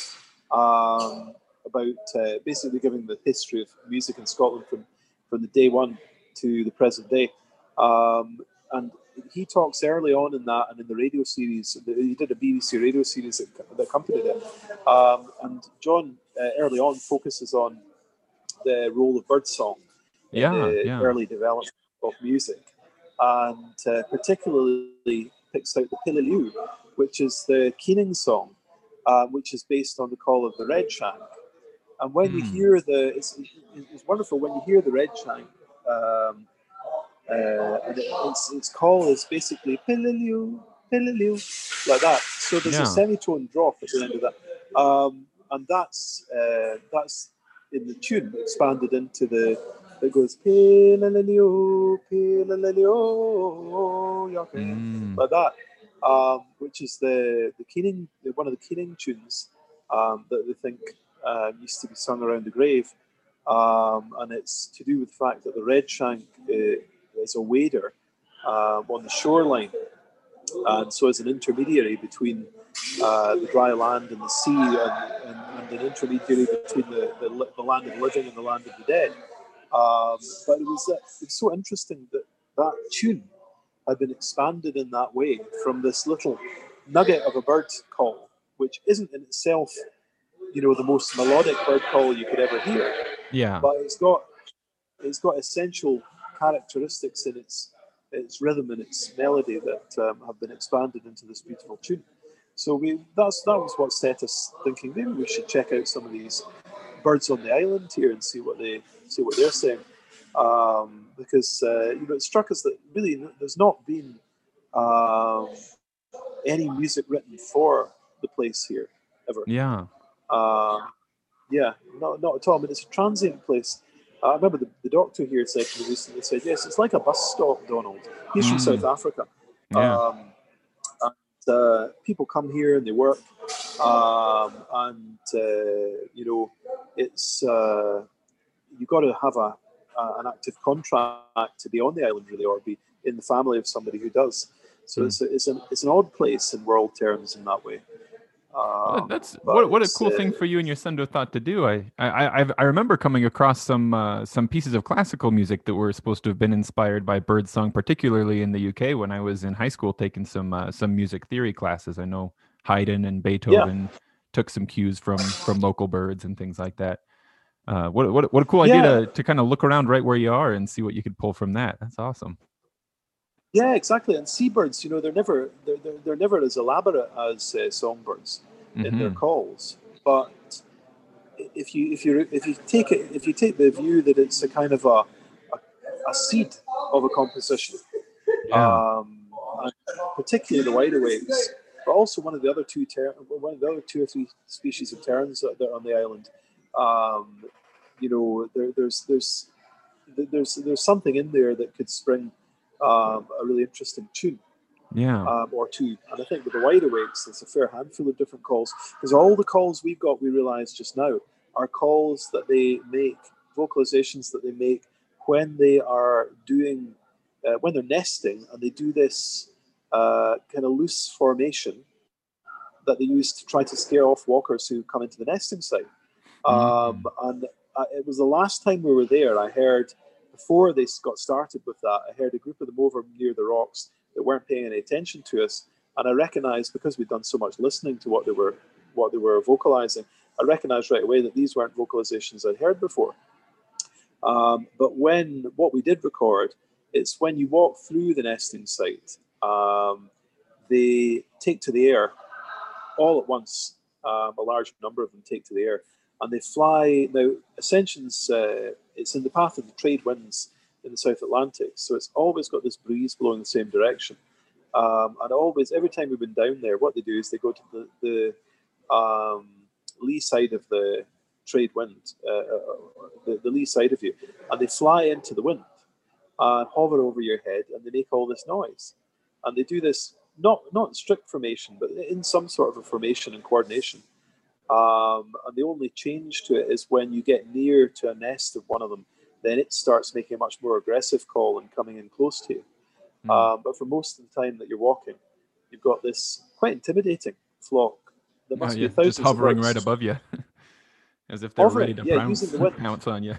um, about uh, basically giving the history of music in Scotland from from the day one to the present day. Um, and he talks early on in that and in the radio series. He did a BBC radio series that, that accompanied it. Um, and John uh, early on focuses on the role of birdsong in the yeah. early development of music, and uh, particularly picks out the Pilliliu, which is the Keening song, uh, which is based on the call of the red shank. And when you Hmm. hear the, it's, it's wonderful when you hear the red shank. Um, uh, and it, its, its call is basically Pilliliu, Pilliliu, like that. So there's Yeah. a semitone drop at the end of that, um, and that's uh, that's in the tune expanded into the it goes Yaka," Mm. like that, um, which is the the Keening, one of the Keening tunes um, that they think uh, used to be sung around the grave, um, and it's to do with the fact that the red shank uh, is a wader um, on the shoreline, and so is an intermediary between uh, the dry land and the sea, and, and, and an intermediary between the, the, the land of the living and the land of the dead. Um, but it was, uh, it was so interesting that that tune had been expanded in that way from this little nugget of a bird call, which isn't in itself, you know, the most melodic bird call you could ever hear. Yeah. But it's got it's got essential characteristics in its its rhythm and its melody that um, have been expanded into this beautiful tune. So we that's that was what set us thinking maybe we should check out some of these birds on the island here and see what they see what they're saying. Um, because uh, you know it struck us that really there's not been um, any music written for the place here ever. Yeah. Uh, yeah, not, not at all. I mean, it's a transient place. Uh, I remember the, the doctor here said to me recently, said, yes, it's like a bus stop, Donald. He's from Mm. South Africa. Yeah. Um, and, uh, people come here and they work. Um, and, uh, you know, it's, uh, you've got to have a, a, an active contract to be on the island, really, or be in the family of somebody who does. So Mm. it's, a, it's, an, it's an odd place in world terms in that way. Um, that's what, what a cool uh, thing for you and your son to have thought to do. I I I've, I remember coming across some uh, some pieces of classical music that were supposed to have been inspired by birdsong, particularly in the UK when I was in high school taking some uh, some music theory classes. I know Haydn and Beethoven took some cues from from local birds and things like that. Uh, what what what a cool idea Yeah. to to kind of look around right where you are and see what you could pull from that. That's awesome. Yeah, exactly. And seabirds, you know, they're never they're, they're, they're never as elaborate as uh, songbirds in their Mhm. calls. But if you if you if you take it if you take the view that it's a kind of a a, a seed of a composition, Yeah. um, particularly the wide awakes, but also one of the other two ter- one of the other two or three species of terns that are on the island. Um, you know, there, there's there's there's there's something in there that could spring um, a really interesting tune yeah. um, or two. And I think with the wide awakes, there's a fair handful of different calls because all the calls we've got, we realize just now, are calls that they make, vocalizations that they make when they are doing, uh, when they're nesting, and they do this uh, kind of loose formation that they use to try to scare off walkers who come into the nesting site. Um, and uh, it was the last time we were there, I heard before they got started with that, I heard a group of them over near the rocks that weren't paying any attention to us, and I recognised because we'd done so much listening to what they were what they were vocalizing, I recognised right away that these weren't vocalizations I'd heard before. Um, but when what we did record, it's when you walk through the nesting site, um, they take to the air all at once. Um, a large number of them take to the air, and they fly. Now, Ascension's uh, it's in the path of the trade winds in the South Atlantic, so it's always got this breeze blowing the same direction. Um, and always, every time we've been down there, what they do is they go to the, the um, lee side of the trade wind, uh, uh, the, the lee side of you, and they fly into the wind and hover over your head, and they make all this noise. And they do this not not in strict formation, but in some sort of a formation and coordination. Um, and the only change to it is when you get near to a nest of one of them, then it starts making a much more aggressive call and coming in close to you. Mm. Um, but for most of the time that you're walking, you've got this quite intimidating flock. There Oh, must yeah, be thousands just hovering right above you, as if they're ready to yeah, pounce, the pounce on you.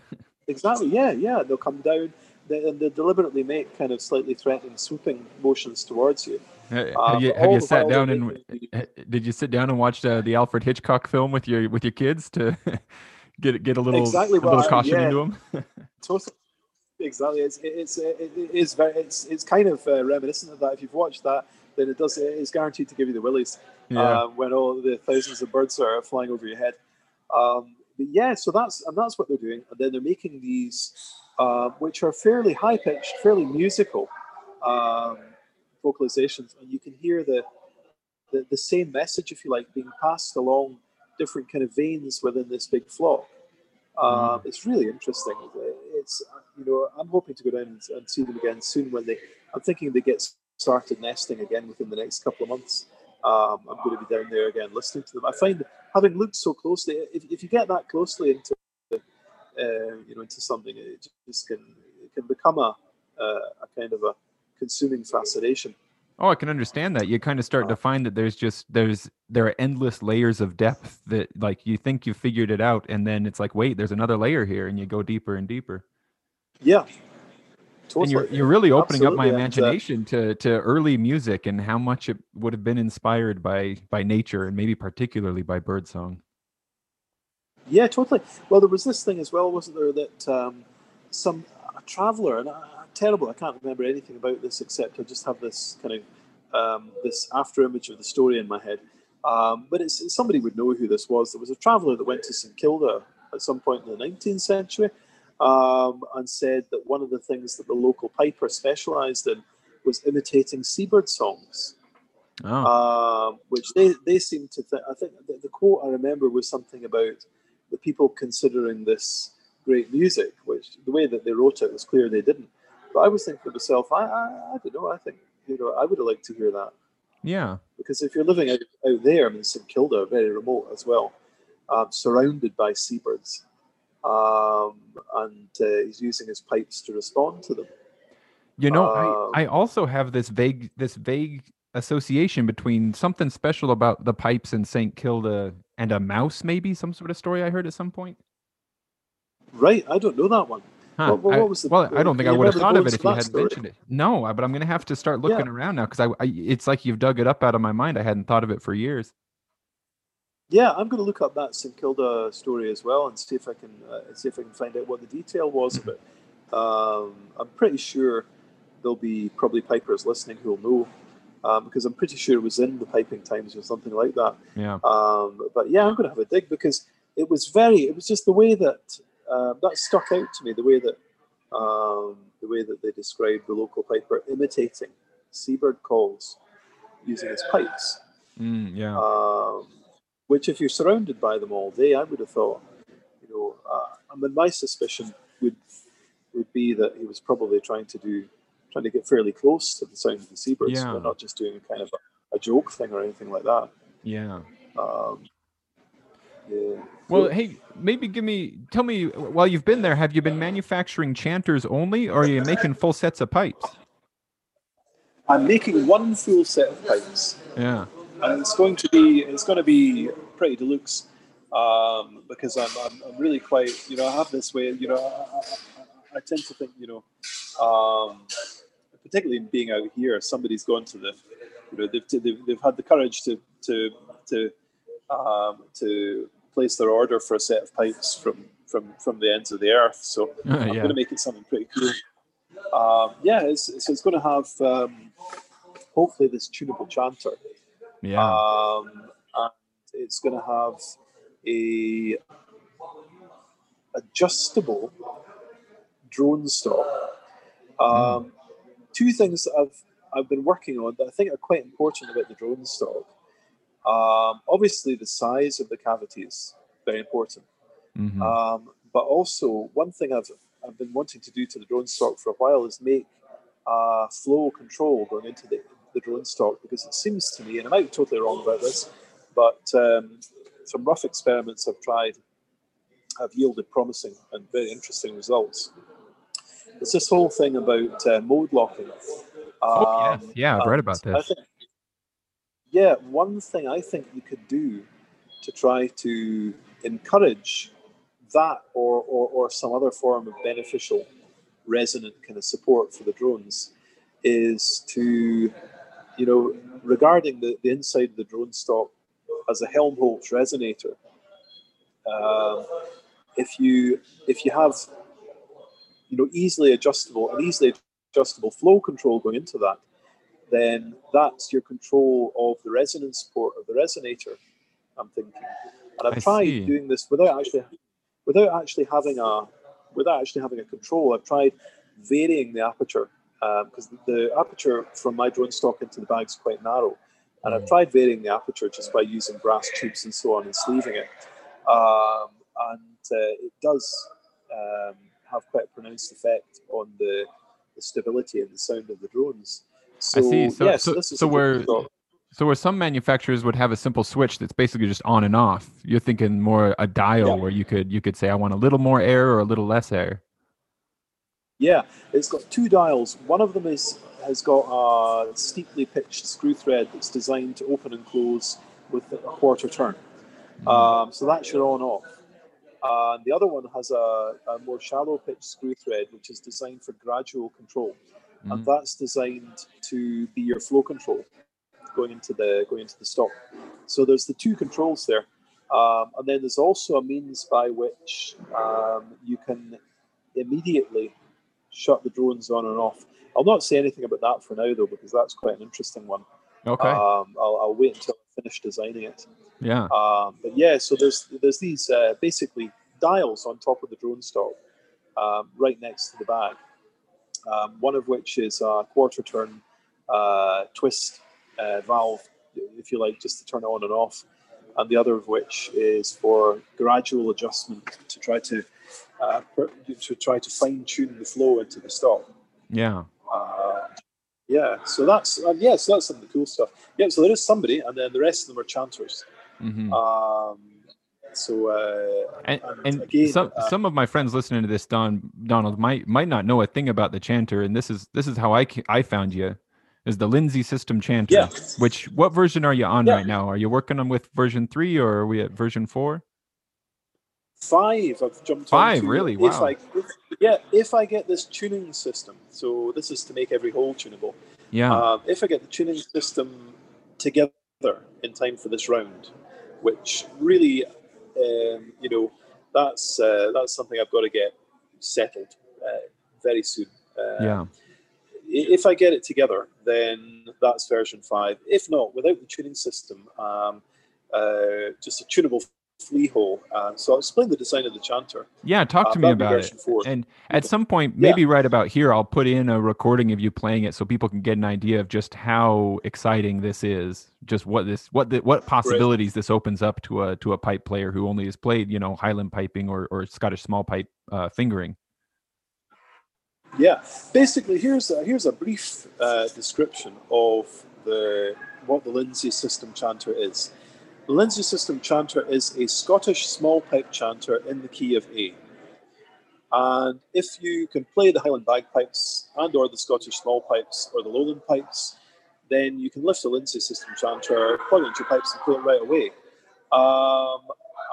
Exactly. Yeah, yeah. They'll come down. They, and they deliberately make kind of slightly threatening, swooping motions towards you. Uh, Have Uh, you have you sat down and making uh, did you sit down and watch uh, the Alfred Hitchcock film with your with your kids to get get a little Exactly a little caution yeah. into them? Totally. Exactly. It's it's it is very it's it's kind of uh, reminiscent of that. If you've watched that, then it does it's guaranteed to give you the willies yeah. um, when all the thousands of birds are flying over your head. Um, but yeah, so that's and that's what they're doing, and then they're making these, uh, which are fairly high pitched, fairly musical um, vocalizations, and you can hear the, the the same message, if you like, being passed along different kind of veins within this big flock. Um, It's really interesting. It's you know I'm hoping to go down and, and see them again soon when they. I'm thinking they get started nesting again within the next couple of months. Um, I'm going to be down there again listening to them. I find having looked so closely, if, if you get that closely into uh, you know into something, it just can it can become a a, a kind of a consuming fascination. Oh, I can understand that. You kind of start to find that there's just there's there are endless layers of depth that like you think you figured it out, and then it's like, wait, there's another layer here, and you go deeper and deeper. Yeah. And you're, you're really opening up my Absolutely, and, uh, imagination to, to early music and how much it would have been inspired by by nature and maybe particularly by birdsong. Yeah, totally. Well, there was this thing as well, wasn't there, that um, some a traveller, and I, terrible, I can't remember anything about this except I just have this kind of um, this after image of the story in my head. Um, but it's somebody would know who this was. There was a traveller that went to St Kilda at some point in the 19th century um, and said that one of the things that the local piper specialised in was imitating seabird songs. Oh, um, which they, they seem to think. I think the, the quote I remember was something about the people considering this great music, which the way that they wrote it was clear they didn't. But I was thinking to myself, I, I, I don't know, I think, you know, I would have liked to hear that. yeah. Because if you're living out, out there, I mean, St Kilda, very remote as well, um, surrounded by seabirds, um, and uh, he's using his pipes to respond to them. You know, Um, I, I also have this vague this vague association between something special about the pipes in St. Kilda and a mouse, maybe some sort of story I heard at some point. Right, I don't know that one. Huh. What- what I, was the- well, I don't think I would have thought of it if you hadn't story? mentioned it. No, I- but I'm going to have to start looking around now because I, I, it's like you've dug it up out of my mind. I hadn't thought of it for years. Yeah, I'm going to look up that St Kilda story as well and see if I can uh, see if I can find out what the detail was of it. Um, I'm pretty sure there'll be probably pipers listening who'll know um, because I'm pretty sure it was in the Piping Times or something like that. Yeah. Um, but yeah, I'm going to have a dig because it was very. It was just the way that uh, that stuck out to me. The way that um, the way that they described the local piper imitating seabird calls using his pipes. Mm, yeah. Um, which, if you're surrounded by them all day, I would have thought, you know, uh, I mean, my suspicion would would be that he was probably trying to do, trying to get fairly close to the sound of the seabirds, Yeah, we're not just doing a kind of a, a joke thing or anything like that. yeah. Um, yeah. Well, hey, maybe give me, tell me, while you've been there, have you been manufacturing chanters only, or are you making full sets of pipes? I'm making one full set of pipes. Yeah. and it's going to be it's going to be pretty deluxe um, because I'm, I'm, I'm really quite you know I have this way you know I, I, I tend to think you know um, particularly in being out here somebody's gone to the you know they've, they've, they've had the courage to to to um, to place their order for a set of pipes from from from the ends of the earth. So I'm going to make it something pretty cool. Um, yeah it's, so it's going to have um, hopefully this tunable chanter. Yeah. um, and it's going to have a adjustable drone stock. Um, Two things that I've I've been working on that I think are quite important about the drone stock. Um, obviously, the size of the cavity is very important, Mhm. um, but also one thing I've I've been wanting to do to the drone stock for a while is make uh, flow control going into the, the drone stock because it seems to me, and I might be totally wrong about this, but um, some rough experiments I've tried have yielded promising and very interesting results. It's this whole thing about uh, mode locking. Oh, yes. Um, Yeah, I've read about this. think, yeah, one thing I think you could do to try to encourage that or, or, or some other form of beneficial resonant kind of support for the drones is to, you know, regarding the, the inside of the drone stock as a Helmholtz resonator. Um, if you if you have you know easily adjustable and easily adjustable flow control going into that, then that's your control of the resonance port of the resonator. I'm thinking, and I've I tried see. doing this without actually without actually having a without actually having a control. I've tried varying the aperture because the aperture from my drone stock into the bag is quite narrow, and I've Mm. tried varying the aperture just by using brass tubes and so on and sleeving it, um, and uh, it does um, have quite a pronounced effect on the, the stability and the sound of the drones. So, I see. So- yeah, so- this is so we're- thought. So where some manufacturers would have a simple switch that's basically just on and off, you're thinking more a dial Yeah. where you could you could say I want a little more air or a little less air. Yeah, it's got two dials. One of them is has got a steeply pitched screw thread that's designed to open and close with a quarter turn. Um, so that's your on off. Uh, and the other one has a, a, more shallow pitch screw thread, which is designed for gradual control, mm-hmm. and that's designed to be your flow control going into the going into the stop. So there's the two controls there, um, and then there's also a means by which um, you can immediately shut the drones on and off. I'll not say anything about that for now though, because that's quite an interesting one. Okay. Um, I'll, I'll, wait until I finish designing it. Yeah. Um, but yeah, so there's there's these uh, basically dials on top of the drone stop, um, right next to the bag. Um, one of which is a quarter turn uh, twist uh, valve, if you like, just to turn it on and off, and the other of which is for gradual adjustment to try to uh, to try to fine tune the flow into the stop. Yeah. Uh, yeah. So that's uh, yeah. So that's some of the cool stuff. Yeah. So there is somebody, and then the rest of them are chanters. Mm-hmm. Um, so uh, and, and, and again, some uh, some of my friends listening to this, Don Donald might might not know a thing about the chanter, and this is this is how I I found you is the Lindsay System Chanter. Yeah. Which what version are you on yeah. right now? Are you working on with version three or are we at version four? Five. I've jumped five. Really? Wow. If I, if, yeah, if I get this tuning system, so this is to make every hole tunable. Yeah. Um, if I get the tuning system together in time for this round, which really, um, you know, that's uh, that's something I've got to get settled uh, very soon. Uh, yeah if I get it together, then that's version five. If not, without the tuning system, um, uh, just a tunable flea hole. Uh, so I'll explain the design of the chanter. Yeah, talk to uh, me about it. Four. And at some point, maybe yeah. right about here, I'll put in a recording of you playing it so people can get an idea of just how exciting this is. Just what this, what the, what possibilities right. this opens up to a to a pipe player who only has played, you know, Highland piping or or Scottish small pipe uh, fingering. Yeah, basically, here's a, here's a brief uh, description of the what the Lindsay system chanter is. The Lindsay system chanter is a Scottish small pipe chanter in the key of A. And if you can play the Highland bagpipes and or the Scottish small pipes or the Lowland pipes, then you can lift the Lindsay system chanter, plug into your pipes and play it right away. Um,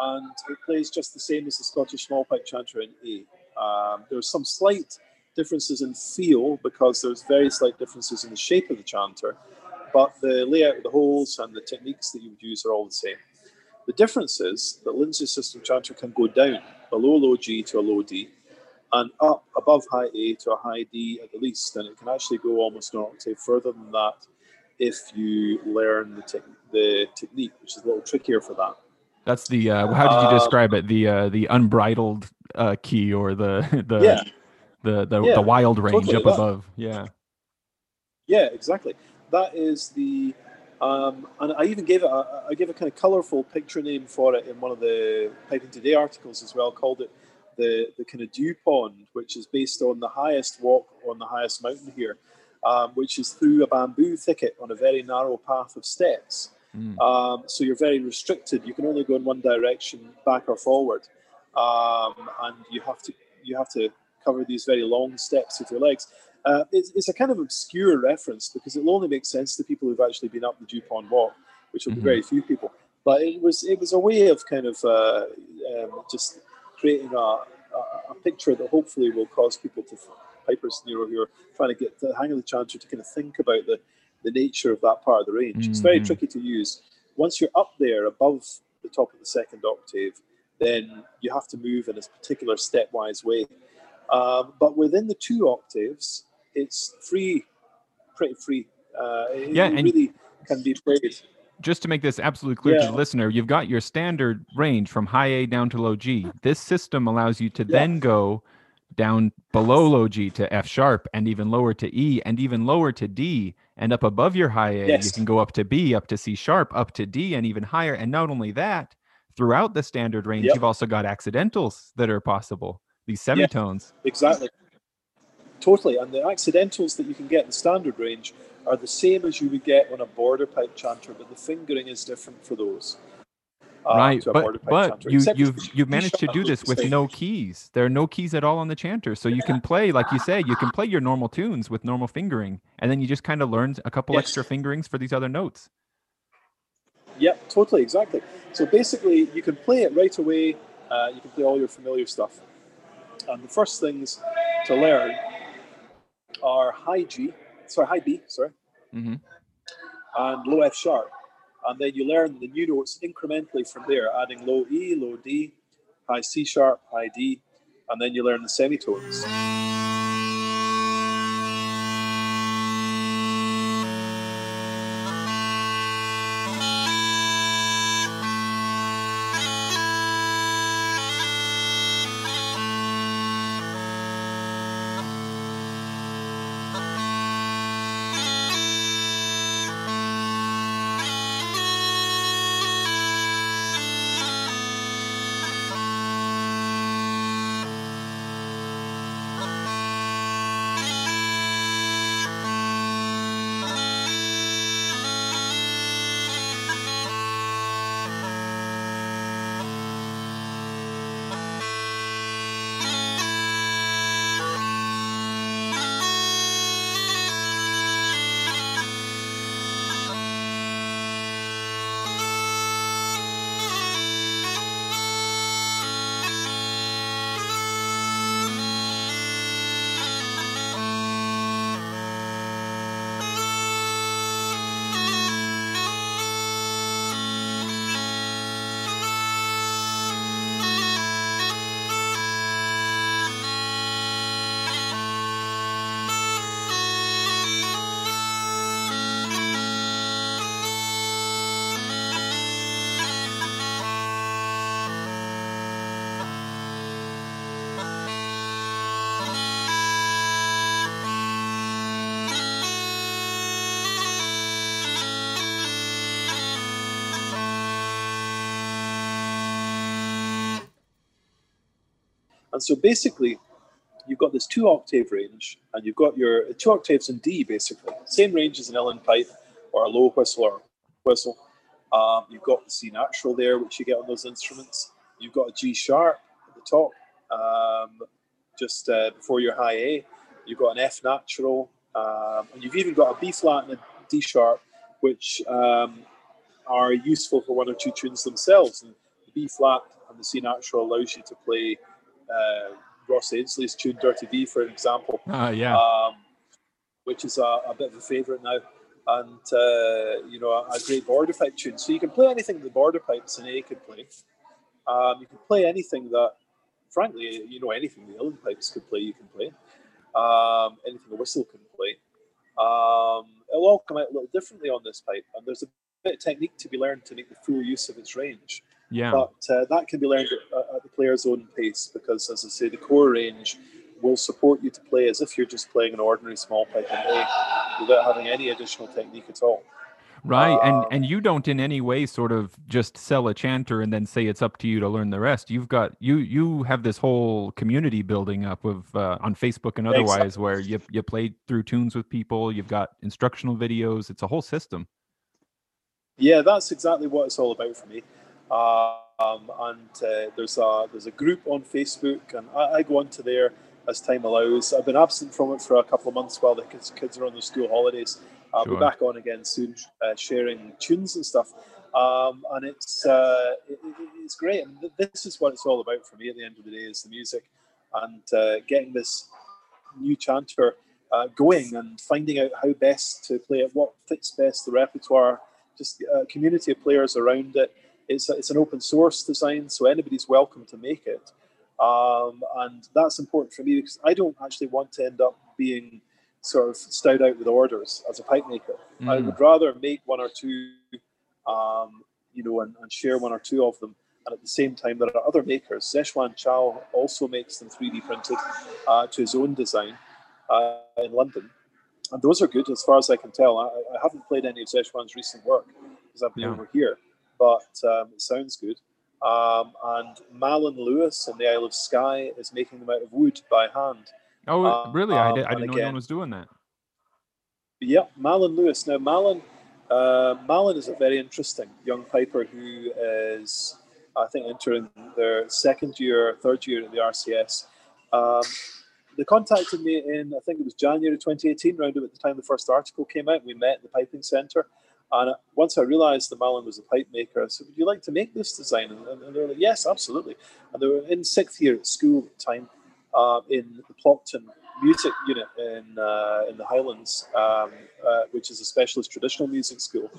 and it plays just the same as the Scottish small pipe chanter in A. Um, there's some slight differences in feel because there's very slight differences in the shape of the chanter, but the layout of the holes and the techniques that you would use are all the same. The difference is that Lindsay system chanter can go down below low G to a low D and up above high A to a high D at the least, and it can actually go almost an octave further than that if you learn the, te- the technique, which is a little trickier for that. That's the uh, how did you um, describe it? The uh, the unbridled uh, key or the the yeah the the, yeah, the wild range totally up above. Yeah. Yeah, exactly. That is the um, and I even gave it a, I gave a kind of colorful picture name for it in one of the Piping Today articles as well. Called it the the kind of dew pond, which is based on the highest walk on the highest mountain here, um, which is through a bamboo thicket on a very narrow path of steps. Mm. Um, so you're very restricted. You can only go in one direction, back or forward, um, and you have to you have to cover these very long steps with your legs. Uh, it's, it's, a kind of obscure reference because it'll only make sense to people who've actually been up the Dew Pond Walk, which will mm-hmm. be very few people. But it was it was a way of kind of uh, um, just creating a, a, a, picture that hopefully will cause people to pipers you know who are trying to get the hang of the chanter to kind of think about the the nature of that part of the range. Mm-hmm. It's very mm-hmm. tricky to use. Once you're up there above the top of the second octave, then you have to move in a particular stepwise way. Um, but within the two octaves, it's free, pretty free. Uh, yeah, and really can be played. Just to make this absolutely clear yeah. to the listener, you've got your standard range from high A down to low G. This system allows you to yeah. then go down below low G to F sharp and even lower to E and even lower to D. And up above your high A, yes. you can go up to B, up to C sharp, up to D, and even higher. And not only that, throughout the standard range, yep. you've also got accidentals that are possible these semitones. Yeah, exactly. Totally. And the accidentals that you can get in the standard range are the same as you would get on a border pipe chanter, but the fingering is different for those. Uh, right, but but you you've you've managed to do this with no keys. There are no keys at all on the chanter, so you can play like you say. You can play your normal tunes with normal fingering, and then you just kind of learn a couple yes. extra fingerings for these other notes. Yep, totally, exactly. So basically, you can play it right away uh, you can play all your familiar stuff. And the first things to learn are high G, sorry, high B, sorry, Mm-hmm. and low F sharp. And then you learn the new notes incrementally from there, adding low E, low D, high C sharp, high D, and then you learn the semitones. And so basically, you've got this two octave range, and you've got your two octaves in D, basically. Same range as an uilleann pipe or a low whistle or whistle. Um, you've got the C natural there, which you get on those instruments. You've got a G sharp at the top, um, just uh, before your high A. You've got an F natural, um, and you've even got a B flat and a D sharp, which um, are useful for one or two tunes themselves. And the B flat and the C natural allows you to play uh, Ross Ainslie's tune "Dirty D," for example, Uh, yeah. um, which is a, a bit of a favourite now, and uh, you know a, a great border pipe tune. So you can play anything the border pipes in A could play. Um, you can play anything that, frankly, you know anything the uilleann pipes could play. You can play um, anything a whistle can play. Um, it'll all come out a little differently on this pipe, and there's a bit of technique to be learned to make the full use of its range yeah. but uh, that can be learned at, at the player's own pace because, as I say, the core range will support you to play as if you're just playing an ordinary small pipe in A without having any additional technique at all. Right. and Um, and you don't in any way sort of just sell a chanter and then say it's up to you to learn the rest. You've got you you have this whole community building up of uh, on Facebook and Exactly. otherwise where you you play through tunes with people, you've got instructional videos, it's a whole system. Yeah, that's exactly what it's all about for me. Um, and uh, there's a there's a group on Facebook, and I, I go onto there as time allows. I've been absent from it for a couple of months while the kids, kids are on the school holidays. I'll Sure. be back on again soon, uh, sharing tunes and stuff. Um, and it's uh, it, it- it's great. And th- this is what it's all about for me. At the end of the day, is the music and uh, getting this new chanter uh, going and finding out how best to play it, what fits best the repertoire. Just a community of players around it. It's it's an open source design, so anybody's welcome to make it. Um, and that's important for me because I don't actually want to end up being sort of stowed out with orders as a pipe maker. I Mm. would rather make one or two, um, you know, and, and share one or two of them. And at the same time, there are other makers. Szechuan Chow also makes them 3D printed uh, to his own design uh, in London. And those are good as far as I can tell. I, I haven't played any of Szechuan's recent work because I've been Yeah. over here, but um, it sounds good. Um, and Malin Lewis in the Isle of Skye is making them out of wood by hand. Oh, Uh, really? I, um, did, I and didn't know again- anyone was doing that. Yeah, Malin Lewis. Now, Malin, uh, Malin is a very interesting young piper who is, I think, entering their second year, third year at the RCS. Um, they contacted me in, I think it was January 2018, round about the time the first article came out. We met at the Piping Centre, And once I realized that Malin was a pipe maker, I said, Would you like to make this design? And, and they were like, Yes, absolutely. And they were in sixth year at school at the time uh, in the Plockton music unit in, uh, in the Highlands, um, uh, which is a specialist traditional music school.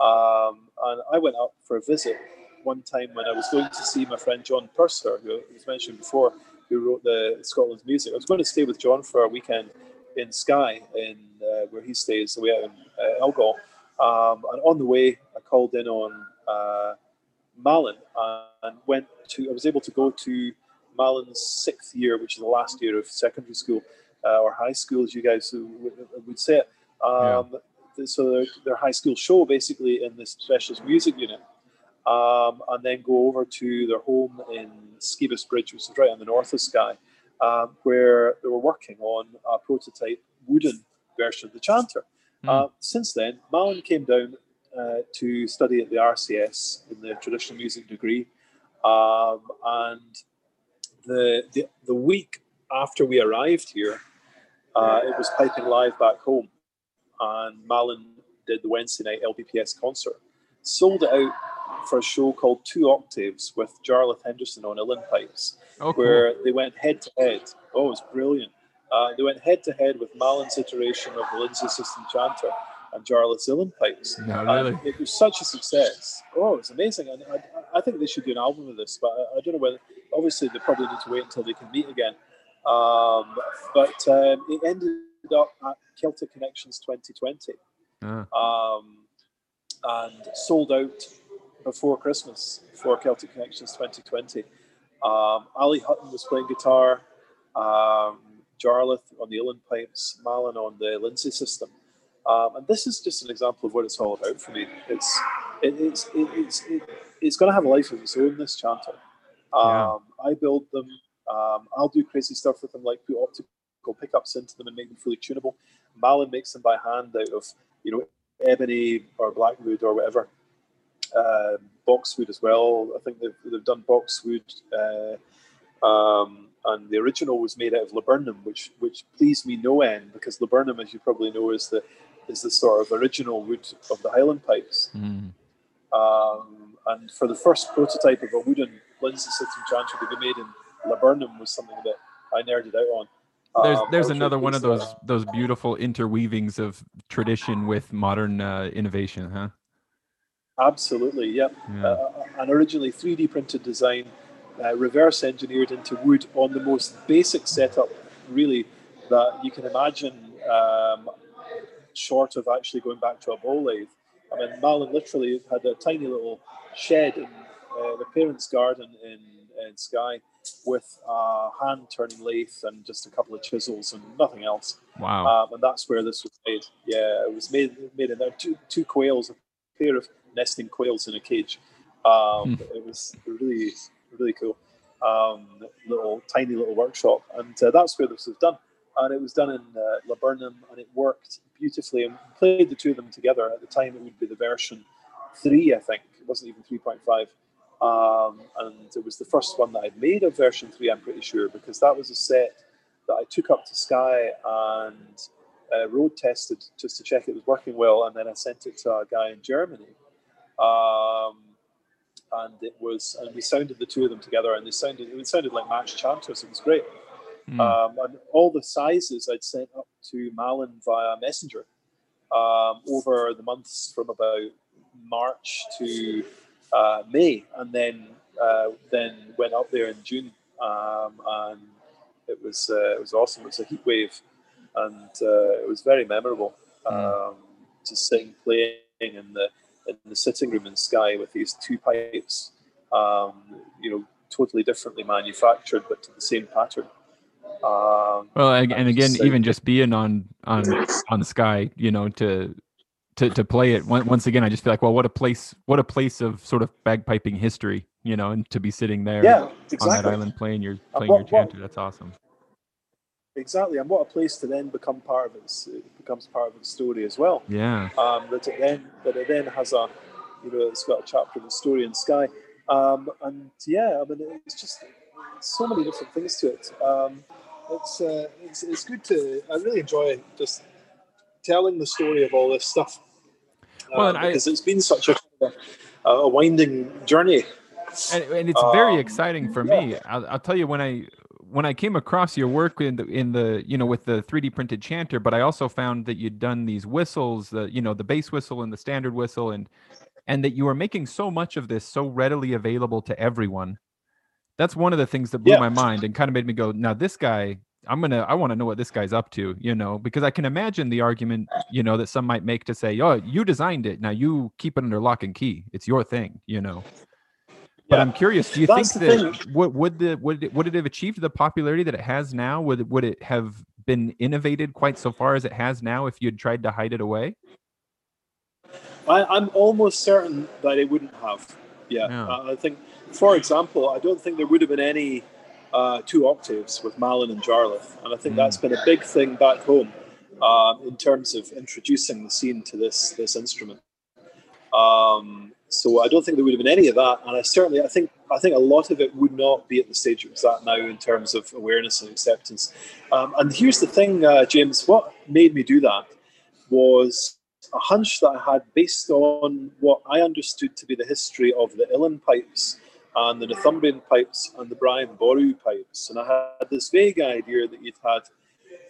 Um, and I went up for a visit one time when I was going to see my friend John Purser, who was mentioned before, who wrote the Scotland's music. I was going to stay with John for a weekend in Skye, in uh, where he stays, away out in uh, Elgol. Um, and on the way, I called in on uh, Malin and went to. I was able to go to Malin's sixth year, which is the last year of secondary school uh, or high school, as you guys would, say it. Um, yeah. So their, their, high school show, basically in this specialist music unit, um, and then go over to their home in Skeabost Bridge, which is right on the north of Skye, um, where they were working on a prototype wooden version of the chanter. Mm. Uh, since then, Malin came down uh, to study at the RCS in the traditional music degree, um, and the, the the week after we arrived here, uh, it was piping live back home, and Malin did the Wednesday night LBPS concert, sold it out for a show called Two Octaves with Jarlath Henderson on pipes, oh, cool. where they went head to head. Oh, it was brilliant. Uh, they went head to head with Malin's iteration of the Lindsay System Chanter and Jarlath's uilleann pipes. No, really? it was such a success. Oh, it was amazing. And I, I, think they should do an album of this, but I, I, don't know whether. Obviously, they probably need to wait until they can meet again. Um, but um, it ended up at Celtic Connections 2020 ah. um, and sold out before Christmas for Celtic Connections 2020. Um, Ali Hutton was playing guitar, um, Jarlath on the uilleann pipes, Malin on the Lindsay system. Um, and this is just an example of what it's all about for me. It's it, it's it, it's it, it's going to have a life of its own. This chanter. Yeah. I build them um, I'll do crazy stuff with them, like put optical pickups into them and make them fully tunable. Malin makes them by hand out of, you know, ebony or blackwood or whatever. Uh, boxwood as well. I think they've, they've done boxwood. Uh, um, and the original was made out of laburnum, which which pleased me no end because laburnum, as you probably know, is the is the sort of original wood of the Highland pipes. Mm. Um, and for the first prototype of a wooden Lindsay system chanter to be made in laburnum was something that I nerded out on. There's um, there's another one of those those beautiful interweavings of tradition with modern uh, innovation, huh? Absolutely, yep. yeah. Uh, an originally 3D printed design, uh, reverse engineered into wood on the most basic setup, really, that you can imagine, um, short of actually going back to a bowl lathe. I mean, Malin literally had a tiny little shed in uh, the parents' garden in, in Skye with a hand turning lathe and just a couple of chisels and nothing else. Wow. Um, and that's where this was made. Yeah, it was made made in there. Two, two quails, a pair of nesting quails in a cage. Um, hmm. It was really, really cool. Um, little, tiny little workshop. And uh, that's where this was done. And it was done in uh, Laburnum and it worked beautifully. And played the two of them together. At the time, it would be the version three, I think. It wasn't even 3.5. Um, and it was the first one that I'd made of version 3, I'm pretty sure, because that was a set that I took up to Skye and uh, road tested just to check it was working well. And then I sent it to a guy in Germany. Um, and it was, and we sounded the two of them together, and they sounded, it sounded like match chanters. It was great. Mm. Um, and all the sizes I'd sent up to Malin via Messenger um, over the months from about March to uh, May, and then uh, then went up there in June, um, and it was uh, it was awesome. It was a heat wave, and uh, it was very memorable. Um, just sitting playing in the in the sitting room in Skye with these two pipes, um, you know, totally differently manufactured, but to the same pattern. Um, well, and, and again, even just being on on on Skye, you know, to to to play it once again i just feel like well what a place what a place of sort of bagpiping history you know and to be sitting there yeah, exactly. on that island playing your playing what, your chanter that's awesome exactly and what a place to then become part of its it becomes part of its story as well yeah um that it then that it then has a you know it's got a chapter of the story in Skye, um and yeah i mean it's just so many different things to it um it's uh, it's, it's good to i really enjoy just telling the story of all this stuff well, uh, because I, it's been such a, a winding journey. And, and it's very um, exciting for yeah. me. I'll, I'll, tell you when I when I came across your work in the in the you know with the 3D printed chanter, but I also found that you'd done these whistles, the you know the bass whistle and the standard whistle, and and that you were making so much of this so readily available to everyone. That's one of the things that blew yeah. my mind and kind of made me go, now this guy, I'm gonna, I want to know what this guy's up to, you know, because I can imagine the argument, you know, that some might make to say, oh, you designed it, now you keep it under lock and key, it's your thing, you know. But I'm curious. Do you That's think that would, would the would it, would it have achieved the popularity that it has now? Would would it have been innovated quite so far as it has now if you'd tried to hide it away? I, am almost certain that it wouldn't have. Yeah, yeah. Uh, I think, for example, I don't think there would have been any uh, two octaves with Malin and Jarlath, and I think mm. that's been a big thing back home uh, in terms of introducing the scene to this this instrument. Um, so I don't think there would have been any of that, and I certainly I think I think a lot of it would not be at the stage it's at now in terms of awareness and acceptance. Um, and here's the thing, uh, James. What made me do that was a hunch that I had based on what I understood to be the history of the Uilleann pipes and the Northumbrian pipes and the Brian Boru pipes. And I had this vague idea that you'd had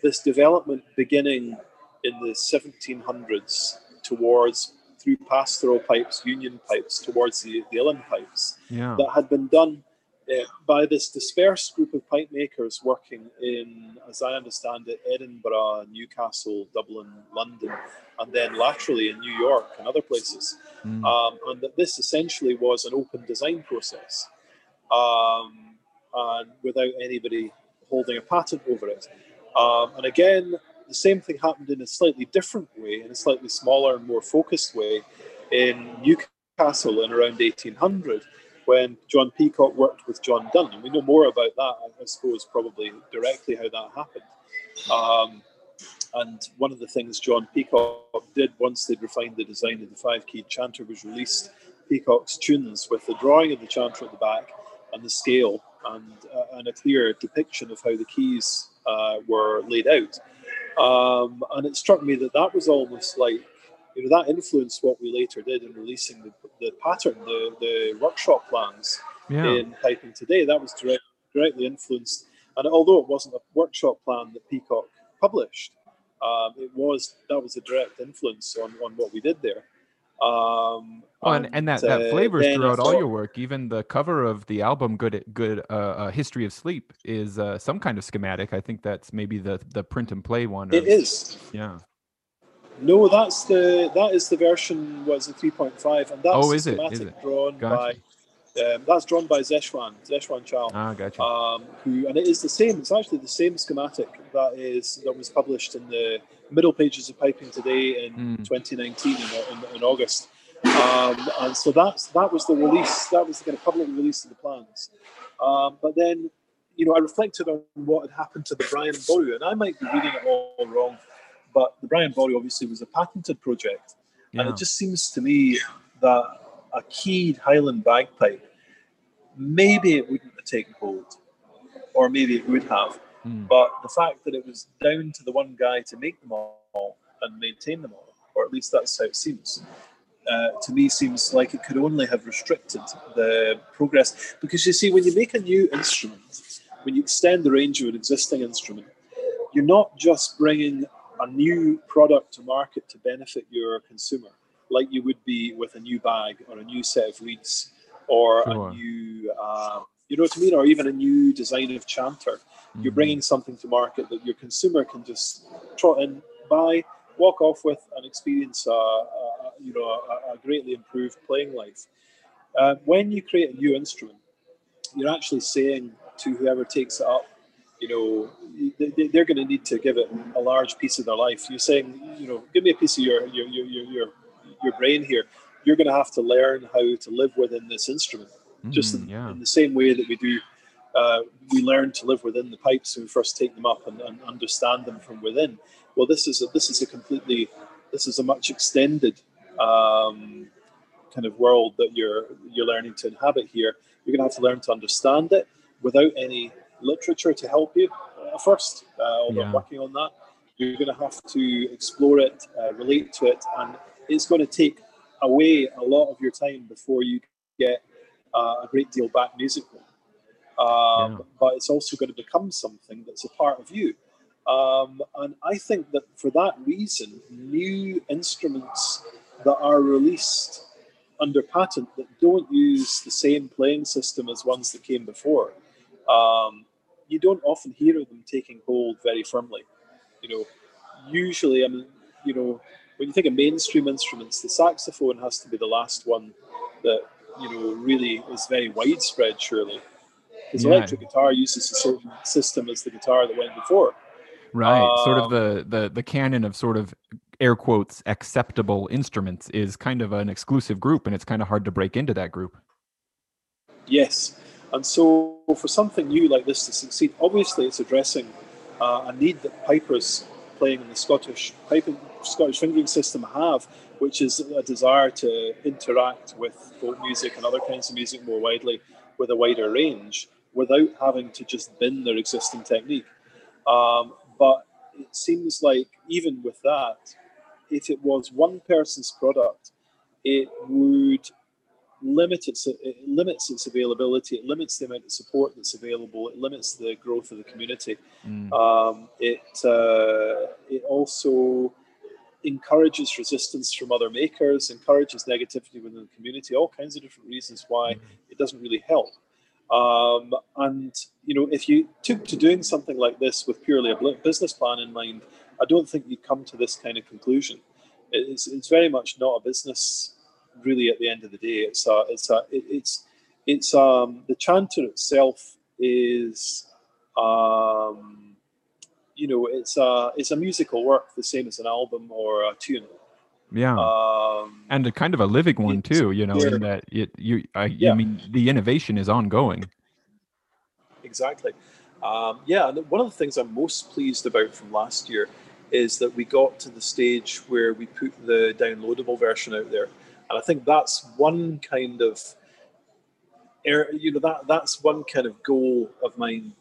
this development beginning in the 1700s towards through pastoral pipes, union pipes, towards the, the Uilleann pipes yeah. that had been done uh, by this dispersed group of pipe makers working in, as I understand it, Edinburgh, Newcastle, Dublin, London, and then laterally in New York and other places. Mm. Um, and that this essentially was an open design process um, and without anybody holding a patent over it. Um, and again, the same thing happened in a slightly different way, in a slightly smaller and more focused way in Newcastle in around 1800 when John Peacock worked with John Dunn. And we know more about that, I suppose, probably directly how that happened. Um, and one of the things John Peacock did once they'd refined the design of the five keyed chanter was released Peacock's tunes with the drawing of the chanter at the back and the scale and, uh, and a clear depiction of how the keys uh, were laid out. Um, and it struck me that that was almost like, you know, that influenced what we later did in releasing the, the pattern, the, the workshop plans yeah. in Piping Today. That was direct, directly influenced. And although it wasn't a workshop plan that Peacock published, um, it was that was a direct influence on, on what we did there. Um, oh, and, and that, that flavors throughout all your work. Even the cover of the album, "Good Good uh, uh, History of Sleep," is uh, some kind of schematic. I think that's maybe the the print and play one. It is. Yeah. No, that's the that is the version was a three point five, and that's oh, is it? Is it? drawn gotcha. by um, that's drawn by Zeshwan, Zeshwan Chal. Ah, gotcha. Um, who and it is the same. It's actually the same schematic that is that was published in the middle pages of Piping Today in mm. 2019 in, in, in August. Um, and so that's that was the release. That was the kind of public release of the plans. Um, but then, you know, I reflected on what had happened to the Brian Boru, and I might be reading it all wrong, but the Brian Boru obviously was a patented project, yeah. and it just seems to me that a keyed Highland bagpipe, maybe it wouldn't have taken hold, or maybe it would have. Mm. But the fact that it was down to the one guy to make them all and maintain them all, or at least that's how it seems, uh, to me seems like it could only have restricted the progress. Because you see, when you make a new instrument, when you extend the range of an existing instrument, you're not just bringing a new product to market to benefit your consumer like you would be with a new bag or a new set of reeds or sure. a new, uh, you know what I mean, or even a new design of chanter. Mm-hmm. You're bringing something to market that your consumer can just trot in, buy, walk off with, and experience a, a you know a, a, greatly improved playing life. Uh, when you create a new instrument, you're actually saying to whoever takes it up, you know, they, they're going to need to give it a large piece of their life. You're saying, you know, give me a piece of your your your your, your brain here, you're going to have to learn how to live within this instrument, mm, just in, yeah. in, the same way that we do. Uh, we learn to live within the pipes when we first take them up and, and understand them from within. Well, this is a, this is a completely this is a much extended um, kind of world that you're you're learning to inhabit here. You're going to have to learn to understand it without any literature to help you uh, first. Uh, although yeah. Working on that, you're going to have to explore it, uh, relate to it, and it's going to take away a lot of your time before you get uh, a great deal back musically. Um, yeah. But it's also going to become something that's a part of you. Um, and I think that for that reason, new instruments that are released under patent that don't use the same playing system as ones that came before, um, you don't often hear of them taking hold very firmly. You know, usually, I mean, you know, when you think of mainstream instruments, the saxophone has to be the last one that you know really is very widespread, surely, because yeah. electric guitar uses the same system as the guitar that went before. Right, um, sort of um, the the the canon of sort of air quotes acceptable instruments is kind of an exclusive group, and it's kind of hard to break into that group. Yes, and so for something new like this to succeed, obviously it's addressing uh, a need that pipers playing in the Scottish piping, Scottish fingering system have, which is a desire to interact with folk music and other kinds of music more widely with a wider range without having to just bin their existing technique. Um, but it seems like even with that, if it was one person's product, it would limit its it limits its availability. It limits the amount of support that's available. It limits the growth of the community. Mm. Um, it uh, it also encourages resistance from other makers, encourages negativity within the community. All kinds of different reasons why mm. it doesn't really help. Um, and you know, if you took to doing something like this with purely a business plan in mind, I don't think you'd come to this kind of conclusion. It's, it's very much not a business really at the end of the day. It's a, it's a, it's, it's um, the chanter itself is, um, you know, it's a, it's a musical work, the same as an album or a tune. Yeah, um, and a kind of a living one too. You know, in that it, you, I, yeah. I mean, the innovation is ongoing. Exactly. Um, yeah, and one of the things I'm most pleased about from last year is that we got to the stage where we put the downloadable version out there. And I think that's one kind of, you know, that that's one kind of goal of mine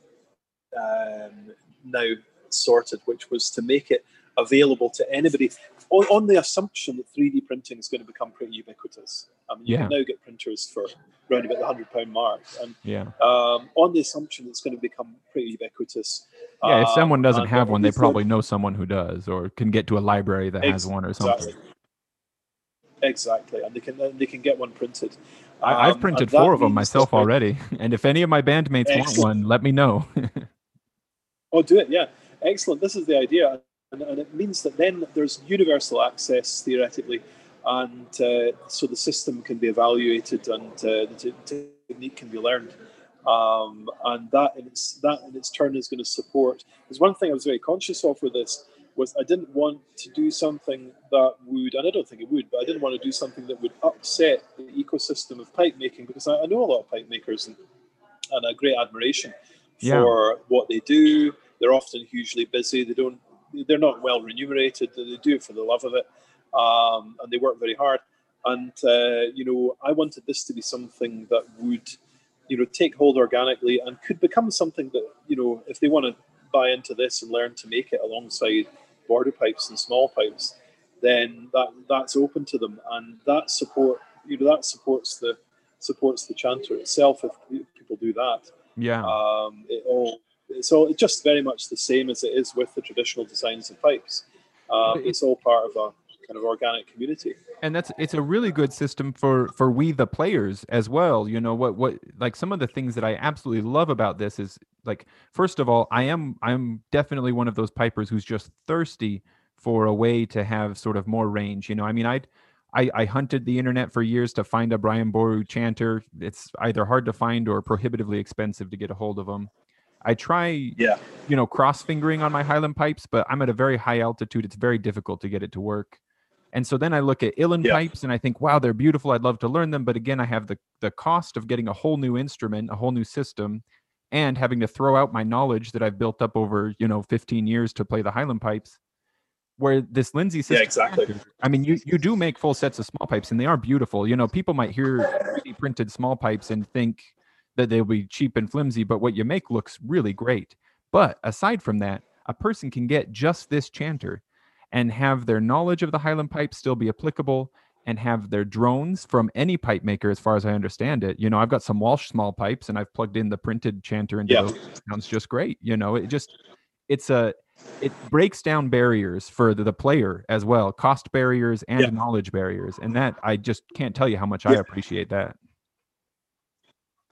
um, now sorted, which was to make it available to anybody on, on, the assumption that 3D printing is going to become pretty ubiquitous. I mean, you yeah. can now get printers for around about the hundred pound mark, and yeah, um, on the assumption it's going to become pretty ubiquitous. Yeah, if someone doesn't um, have one, they probably know someone who does, or can get to a library that has one or something. Exactly. Exactly, and they can they can get one printed. Um, printed four of them myself already, and if any of my bandmates Excellent. want one, let me know. oh, do it! Yeah, excellent. This is the idea, and, and it means that then there's universal access theoretically, and uh, so the system can be evaluated and uh, the technique can be learned. Um, and that in its that in its turn is going to support. There's one thing I was very conscious of with this was I didn't want to do something that would, and I don't think it would, but I didn't want to do something that would upset the ecosystem of pipe making because I, I know a lot of pipe makers and, and a great admiration yeah. for what they do. They're often hugely busy. They don't, they're not well remunerated. They do it for the love of it, um, and they work very hard. And uh, you know, I wanted this to be something that would, you know, take hold organically and could become something that you know, if they want to buy into this and learn to make it alongside border pipes and small pipes, then that that's open to them, and that support you know that supports the supports the chanter itself if people do that. Yeah. Um, it all it's all it's just very much the same as it is with the traditional designs of pipes. Um, it's all part of a kind of organic community and that's it's a really good system for for we the players as well you know what what like some of the things that i absolutely love about this is like first of all i am i'm definitely one of those pipers who's just thirsty for a way to have sort of more range you know i mean i'd I, I hunted the internet for years to find a Brian Boru chanter. It's either hard to find or prohibitively expensive to get a hold of them. I try, yeah, you know, cross fingering on my Highland pipes, but I'm at a very high altitude. It's very difficult to get it to work. And so then I look at Uilleann yeah. pipes and I think, wow, they're beautiful. I'd love to learn them. But again, I have the, the cost of getting a whole new instrument, a whole new system, and having to throw out my knowledge that I've built up over, you know, 15 years to play the Highland pipes. Where this Lindsay system, yeah, exactly. I mean, you, you do make full sets of small pipes and they are beautiful. You know, people might hear 3D printed small pipes and think that they'll be cheap and flimsy, but what you make looks really great. But aside from that, a person can get just this chanter and have their knowledge of the Highland pipe still be applicable and have their drones from any pipe maker, as far as I understand it. You know, I've got some Walsh small pipes, and I've plugged in the printed chanter into Yeah. those. It sounds just great. You know, it just it's a it breaks down barriers for the, the player as well, cost barriers and Yeah. knowledge barriers, and that I just can't tell you how much I appreciate that.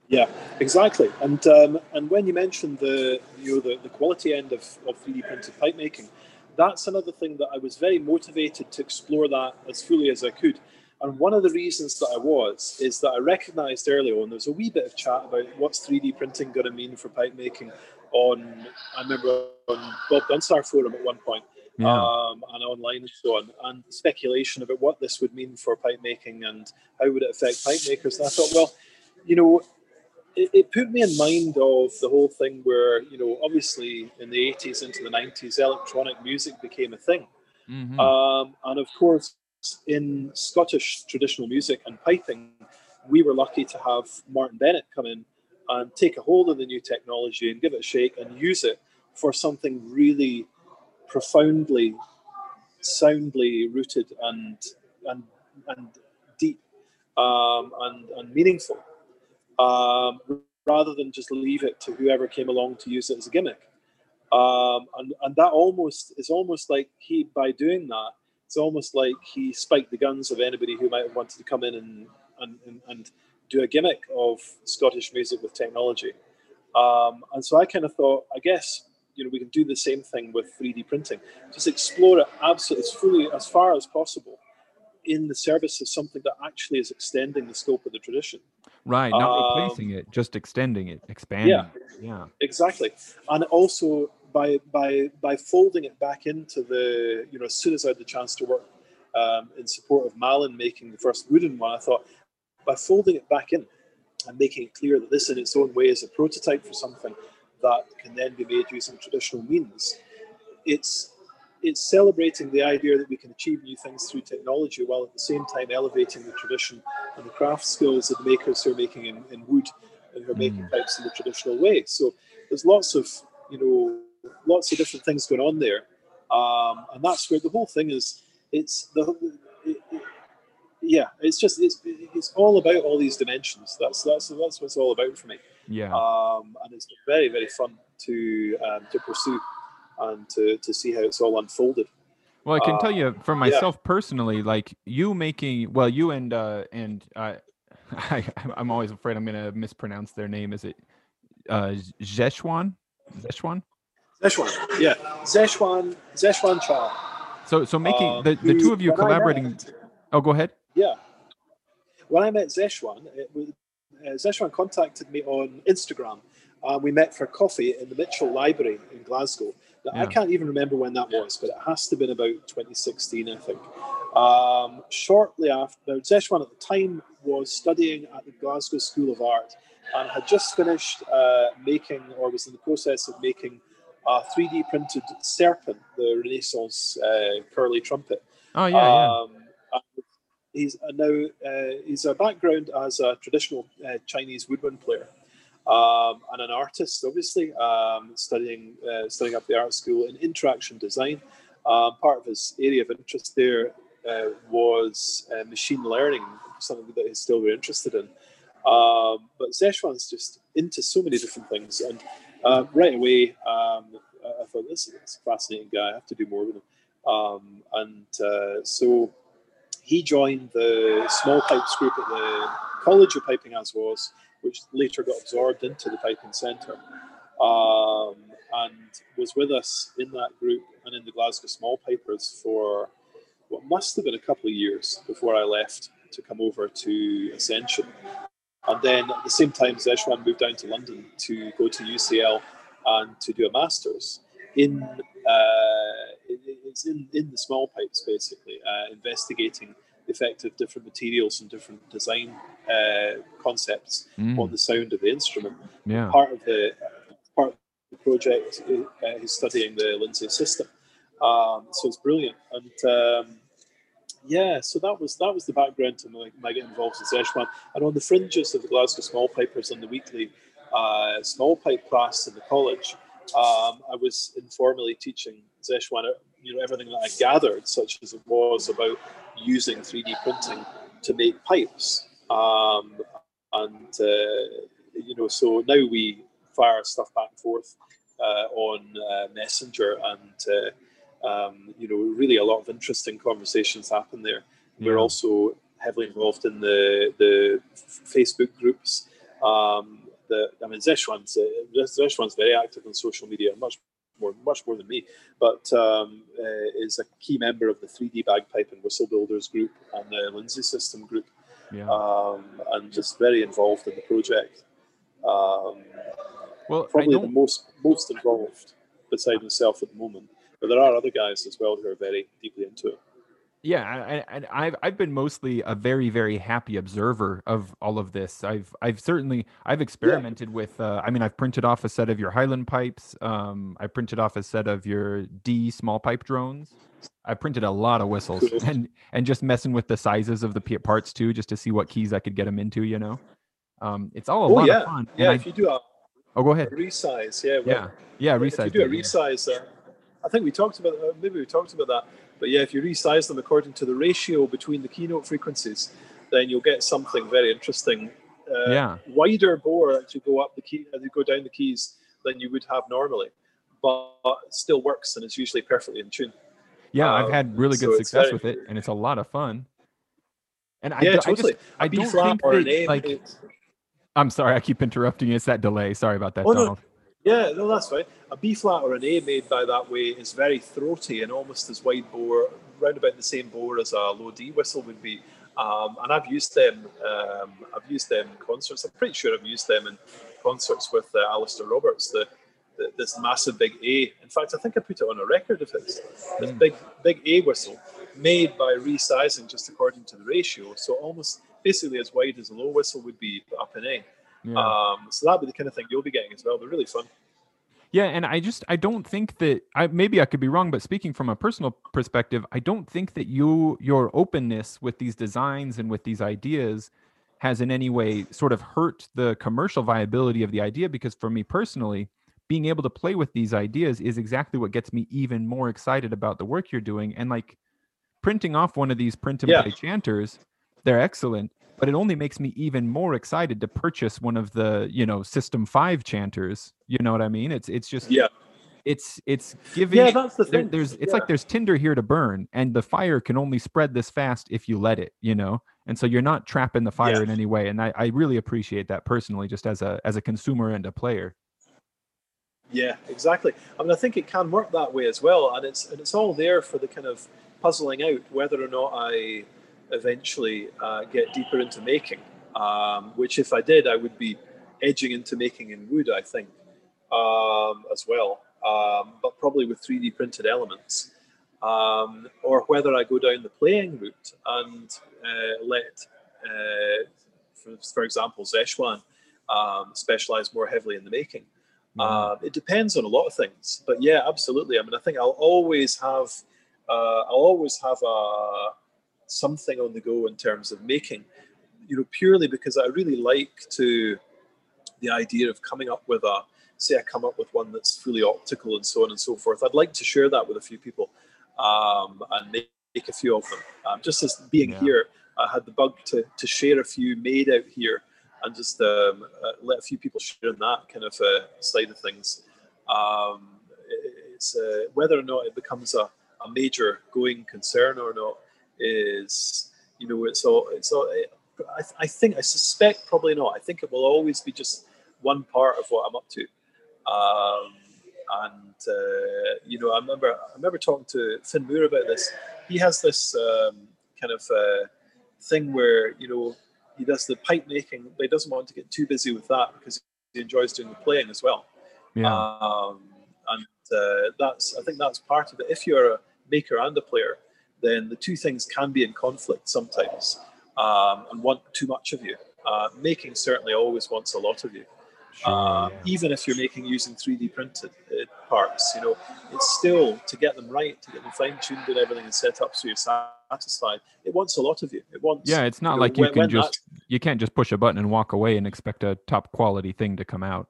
Yeah, exactly. And um, and when you mentioned the you know the, the quality end of, of 3D printed pipe making, that's another thing that I was very motivated to explore that as fully as I could. And one of the reasons that I was is that I recognised early on there was a wee bit of chat about what's 3D printing going to mean for pipe making on I remember on Bob Dunsire forum at one point Yeah. um, and online and so on, and speculation about what this would mean for pipe making and how would it affect pipe makers. And I thought, well, you know, it, it put me in mind of the whole thing where, you know, obviously in the 80s into the 90s, electronic music became a thing. Mhm. Um, and of course, in Scottish traditional music and piping, we were lucky to have Martin Bennett come in and take a hold of the new technology and give it a shake and use it for something really profoundly, soundly rooted and and and deep um, and, and meaningful, um, rather than just leave it to whoever came along to use it as a gimmick. Um, and, and that almost is almost like he by doing that it's almost like he spiked the guns of anybody who might have wanted to come in and and, and, and do a gimmick of Scottish music with technology. Um, and so I kind of thought, I guess you know we can do the same thing with 3D printing. Just explore it absolutely as fully as far as possible in the service of something that actually is extending the scope of the tradition. Right, not um, replacing it, just extending it, expanding. Yeah. it. Yeah. Exactly, and also by by by folding it back into the you know as soon as I had the chance to work um, in support of Malin making the first wooden one, I thought by folding it back in and making it clear that this in its own way is a prototype for something that can then be made using traditional means. It's it's celebrating the idea that we can achieve new things through technology while at the same time elevating the tradition and the craft skills of the makers who are making in, in wood and who are making Mm. pipes in the traditional way. So there's lots of you know lots of different things going on there, um, and that's where the whole thing is. It's the it, it, yeah, it's just it's it's all about all these dimensions. That's that's that's what it's all about for me. Yeah. Um, and it's very very fun to um, to pursue and to, to see how it's all unfolded. Well, I can tell Uh, you for yeah. myself personally, like you making, well, you and uh and uh, I, I'm always afraid I'm gonna mispronounce their name. Is it uh Zeshwan? Zeshwan? Zeshwan, yeah, Zeshwan Zeshwan Cha. So so making um, the, the who, two of you collaborating. met- Oh, go ahead. Yeah. When I met Zeshwan, it was, uh, Zeshwan contacted me on Instagram. Uh, we met for coffee in the Mitchell Library in Glasgow. Now, I can't even remember when that was, but it has to have been about 2016, I think. Um, shortly after, now, Zeshwan at the time was studying at the Glasgow School of Art and had just finished uh, making, or was in the process of making, a 3D printed serpent, the Renaissance uh, curly trumpet. Oh yeah, yeah. Um, and he's uh, now uh, he's a background as a traditional uh, Chinese woodwind player um, and an artist, obviously um, studying uh, studying up the art school in interaction design. Um, part of his area of interest there uh, was uh, machine learning, something that he's still very interested in. Um, but Zeshwan's just into so many different things, and uh, right away um, I thought this is a fascinating guy. I have to do more with him. Um, and uh, so he joined the small pipes group at the College of Piping, as was, which later got absorbed into the Piping Centre, um, and was with us in that group and in the Glasgow Small Pipers for what must have been a couple of years before I left to come over to Ascension. And then at the same time, Zeshwan moved down to London to go to UCL and to do a master's in uh, it's in, in the small pipes basically, uh, investigating effect of different materials and different design uh, concepts Mm, on the sound of the instrument. yeah. Part of the part of the project uh, is studying the Lindsay system, um, so it's brilliant. And um, yeah, so that was that was the background to my, my getting involved in Zeshwan. And on the fringes of the Glasgow Small Pipers and the weekly uh, small pipe class in the college, um, I was informally teaching Zeshuan, you know, everything that I gathered, such as it was about using 3D printing to make pipes. Um, and, uh, you know, so now we fire stuff back and forth uh, on uh, Messenger and, uh, um, you know, really a lot of interesting conversations happen there. Yeah. We're also heavily involved in the, the Facebook groups. Um, the, I mean, Zeshuan's, uh, Zeshuan's very active on social media, much more, much more than me, but um, uh, is a key member of the 3D bagpipe and whistle builders group and the Lindsay system group, yeah. um, and just very involved in the project. Um, well, probably the most most involved beside himself at the moment, but there are other guys as well who are very deeply into it. Yeah, and I've I've been mostly a very very happy observer of all of this. I've I've certainly I've experimented yeah. with. Uh, I mean, I've printed off a set of your Highland pipes. Um, I printed off a set of your D small pipe drones. I printed a lot of whistles and and just messing with the sizes of the parts too, just to see what keys I could get them into. You know, um, it's all a oh, lot yeah. of fun. Yeah, if I, you do a oh, go ahead. resize, yeah, well, yeah, yeah, resize. If you do a resize, uh, I think we talked about uh, maybe we talked about that but yeah, if you resize them according to the ratio between the keynote frequencies, then you'll get something very interesting. Uh, yeah. Wider bore as you go up the key, as you go down the keys than you would have normally, but still works and it's usually perfectly in tune. Yeah, um, I've had really good so success with it, and it's a lot of fun. And yeah, I, totally. I, just, I don't think that, like, I'm sorry, I keep interrupting you. It's that delay. Sorry about that, oh, Donald. No. Yeah, no, that's fine. A B flat or an A made by that way is very throaty and almost as wide bore, round about the same bore as a low D whistle would be. Um, and I've used them. Um, I've used them in concerts. I'm pretty sure I've used them in concerts with uh, Alasdair Roberts. The, the, this massive big A. In fact, I think I put it on a record of his. This mm. big big A whistle made by resizing just according to the ratio. So almost basically as wide as a low whistle would be up in A. Yeah. Um, so that'd be the kind of thing you'll be getting as well. They're really fun. Yeah, and I just I don't think that I maybe I could be wrong, but speaking from a personal perspective, I don't think that you your openness with these designs and with these ideas has in any way sort of hurt the commercial viability of the idea because for me personally, being able to play with these ideas is exactly what gets me even more excited about the work you're doing and like printing off one of these print and play chanters, they're excellent but it only makes me even more excited to purchase one of the you know system 5 chanters you know what i mean? It's it's just yeah. it's it's giving yeah that's the thing. there, there's it's yeah. like there's tinder here to burn and the fire can only spread this fast if you let it you know? And so you're not trapping the fire yeah. in any way and I, I really appreciate that personally just as a as a consumer and a player. Yeah exactly. I mean i think it can work that way as well and it's and it's all there for the kind of puzzling out whether or not i eventually uh, get deeper into making, um, which if I did, I would be edging into making in wood, I think, um, as well, um, but probably with 3D printed elements. Um, or whether I go down the playing route and uh, let, uh, for, for, example, Zeshwan um, specialize more heavily in the making. Mm. it depends on a lot of things, but yeah, absolutely. I mean, I think I'll always have, uh, I'll always have a, something on the go in terms of making, you know, purely because I really like to the idea of coming up with a say I come up with one that's fully optical and so on and so forth. I'd like to share that with a few people um, and make, make, a few of them. Um, just as being yeah. here, I had the bug to, to share a few made out here and just um, uh, let a few people share in that kind of uh, side of things. Um, it's uh, whether or not it becomes a, a major going concern or not is you know it's all it's all I, I think I suspect probably not. I think it will always be just one part of what I'm up to. Um, and uh, you know, I remember I remember talking to Fin Moore about this. He has this um, kind of uh, thing where you know he does the pipe making, but he doesn't want to get too busy with that because he enjoys doing the playing as well. Yeah. Um, and uh, that's I think that's part of it. If you're a maker and a player, then the two things can be in conflict sometimes um, and want too much of you. Uh, making certainly always wants a lot of you. Sure, uh, yeah. Even if you're making using 3D printed uh, parts, you know, it's still to get them right, to get them fine tuned and everything and set up so you're satisfied. It wants a lot of you. It wants. Yeah, it's not you know, like you when, can when just you can't just push a button and walk away and expect a top quality thing to come out.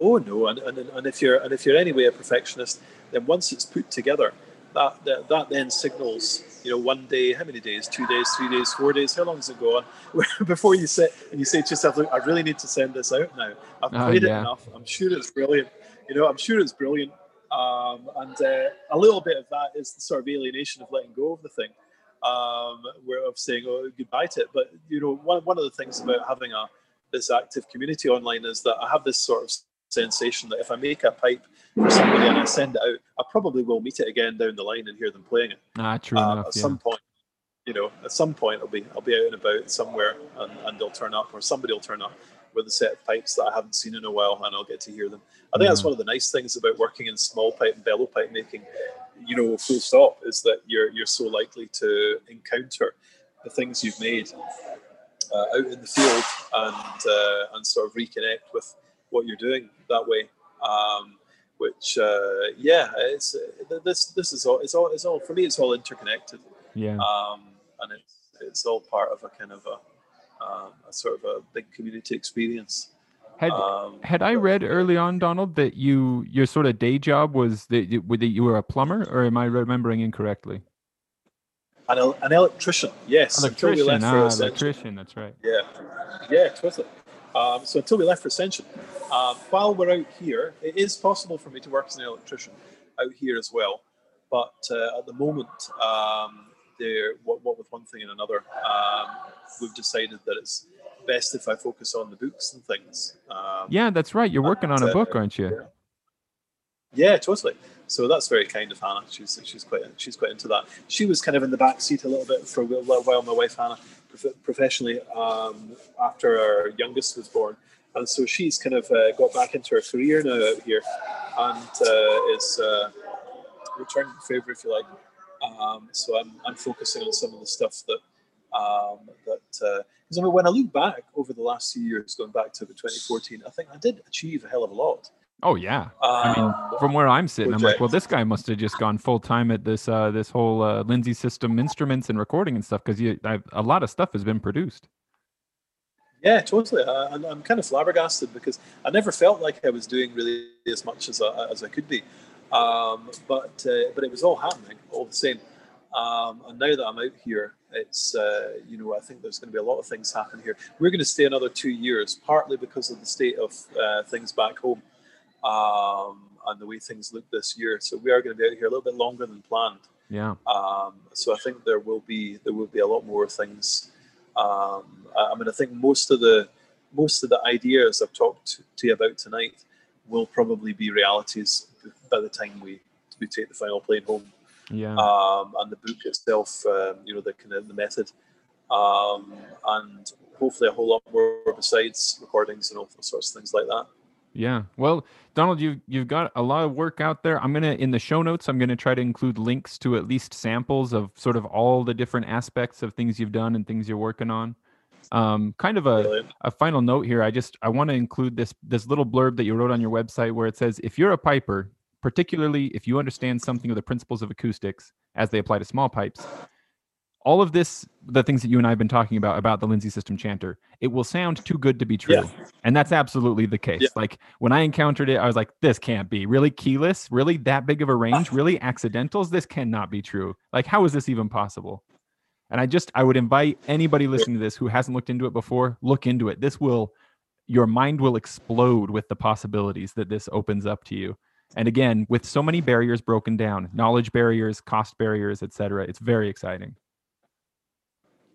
Oh no, and, and, and if you're and if you're anyway a perfectionist, then once it's put together, that, that that then signals you know one day, how many days, two days, three days, four days, how long does it go on before you sit and you say to yourself, look, I really need to send this out now. I've oh, played yeah. it enough. I'm sure it's brilliant. You know, I'm sure it's brilliant. Um, and uh, a little bit of that is the sort of alienation of letting go of the thing, um, where of saying oh goodbye to it. But you know, one one of the things about having a this active community online is that I have this sort of sensation that if I make a pipe for somebody and I send it out, I probably will meet it again down the line and hear them playing it. Ah, true uh, enough. At yeah. some point, you know, at some point I'll be I'll be out and about somewhere and, and they'll turn up or somebody will turn up with a set of pipes that I haven't seen in a while and I'll get to hear them. I think mm. that's one of the nice things about working in small pipe and bellow pipe making, you know, full stop, is that you're you're so likely to encounter the things you've made uh, out in the field and uh, and sort of reconnect with what you're doing that way. Um, which uh, yeah, it's uh, this this is all it's all it's all for me. It's all interconnected. Yeah. Um, and it's it's all part of a kind of a, um, a sort of a big community experience. Had um, had I read early on, Donald, that you your sort of day job was that you, that you were a plumber, or am I remembering incorrectly? An, an electrician, yes. Electrician, ah, electrician. That's right. Yeah, yeah, totally. Um, so until we left for Ascension, um, while we're out here, it is possible for me to work as an electrician out here as well. But uh, at the moment, um, there, what, what, with one thing and another, um, we've decided that it's best if I focus on the books and things. Um, yeah, that's right. You're working and, on a book, uh, aren't you? Yeah. yeah, totally. So that's very kind of Hannah. She's she's quite she's quite into that. She was kind of in the back seat a little bit for a little while. My wife Hannah, professionally, um, after our youngest was born, and so she's kind of uh, got back into her career now out here, and uh, is uh, returning favour if you like. Um, so I'm, I'm focusing on some of the stuff that um, that because uh, I mean when I look back over the last few years, going back to the 2014, I think I did achieve a hell of a lot. Oh yeah, um, I mean, um, from where I'm sitting, I'm like, well, this guy must have just gone full time at this uh, this whole uh, Lindsay system instruments and recording and stuff because a lot of stuff has been produced. Yeah, totally. I'm, I'm kind of flabbergasted because I never felt like I was doing really as much as I, as I could be, um, but uh, but it was all happening all the same. Um, and now that I'm out here, it's uh, you know I think there's going to be a lot of things happen here. We're going to stay another two years, partly because of the state of uh, things back home um, and the way things look this year. So we are going to be out here a little bit longer than planned. Yeah. Um, so I think there will be there will be a lot more things. Um, I mean, I think most of the most of the ideas I've talked to you about tonight will probably be realities by the time we we take the final plane home. Yeah. Um, and the book itself, um, you know, the kind of the method, um, and hopefully a whole lot more besides recordings and all sorts of things like that. Yeah. Well, Donald, you you've got a lot of work out there. I'm gonna in the show notes. I'm gonna try to include links to at least samples of sort of all the different aspects of things you've done and things you're working on. Um, kind of a, a final note here. I just I want to include this this little blurb that you wrote on your website where it says if you're a piper, particularly if you understand something of the principles of acoustics as they apply to small pipes, all of this, the things that you and I have been talking about about the Lindsay System chanter, it will sound too good to be true. Yeah. And that's absolutely the case. Yeah. Like when I encountered it, I was like, this can't be really keyless, really that big of a range, really accidentals. This cannot be true. Like, how is this even possible? And I just, I would invite anybody listening to this who hasn't looked into it before, look into it. This will, your mind will explode with the possibilities that this opens up to you. And again, with so many barriers broken down, knowledge barriers, cost barriers, etc., it's very exciting.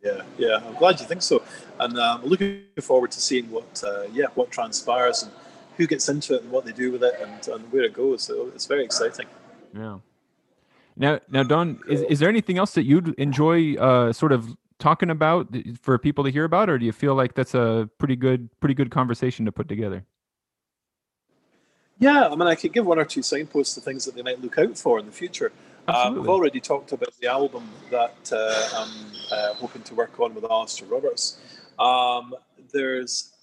Yeah, yeah, I'm glad you think so, and I'm um, looking forward to seeing what, uh, yeah, what transpires and who gets into it and what they do with it and, and where it goes. So it's very exciting. Yeah. Now, now, Don, is, is there anything else that you'd enjoy uh, sort of talking about for people to hear about, or do you feel like that's a pretty good, pretty good conversation to put together? Yeah, I mean, I could give one or two signposts to things that they might look out for in the future. Uh, we've already talked about the album that uh, I'm uh, hoping to work on with Alasdair Roberts. Um, there's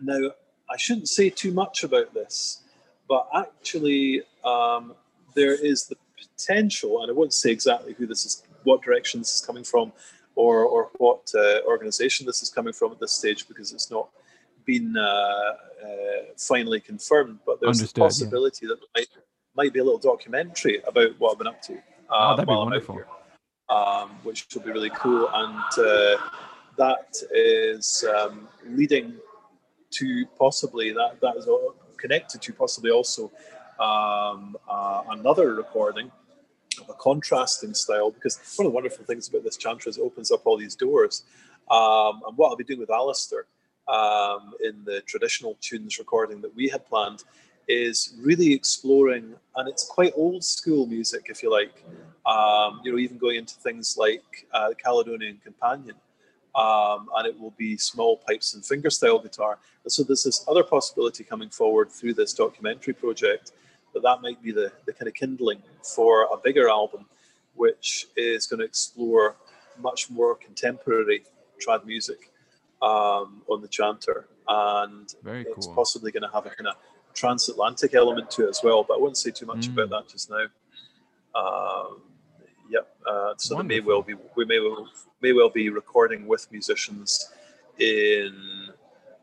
now, I shouldn't say too much about this, but actually, um, there is the potential, and I won't say exactly who this is, what direction this is coming from, or, or what uh, organization this is coming from at this stage, because it's not been uh, uh, finally confirmed, but there's Understood, a yeah. possibility that there might be a little documentary about what I've been up to. Oh, uh, that'd be while I'm out wonderful. here, um, which will be really cool, and uh, that is um, leading to possibly that that is all connected to possibly also um, uh, another recording of a contrasting style because one of the wonderful things about this chanter is it opens up all these doors um, and what I'll be doing with Alasdair um, in the traditional tunes recording that we had planned is really exploring and it's quite old school music if you like um, you know even going into things like uh, the Caledonian Companion um, and it will be small pipes and fingerstyle guitar. And so there's this other possibility coming forward through this documentary project that that might be the, the kind of kindling for a bigger album, which is going to explore much more contemporary trad music um, on the chanter, and Very it's cool. possibly going to have a kind of transatlantic element to it as well. But I wouldn't say too much Mm. about that just now. Um, yep. Uh, so there may well be we may well may well be recording with musicians in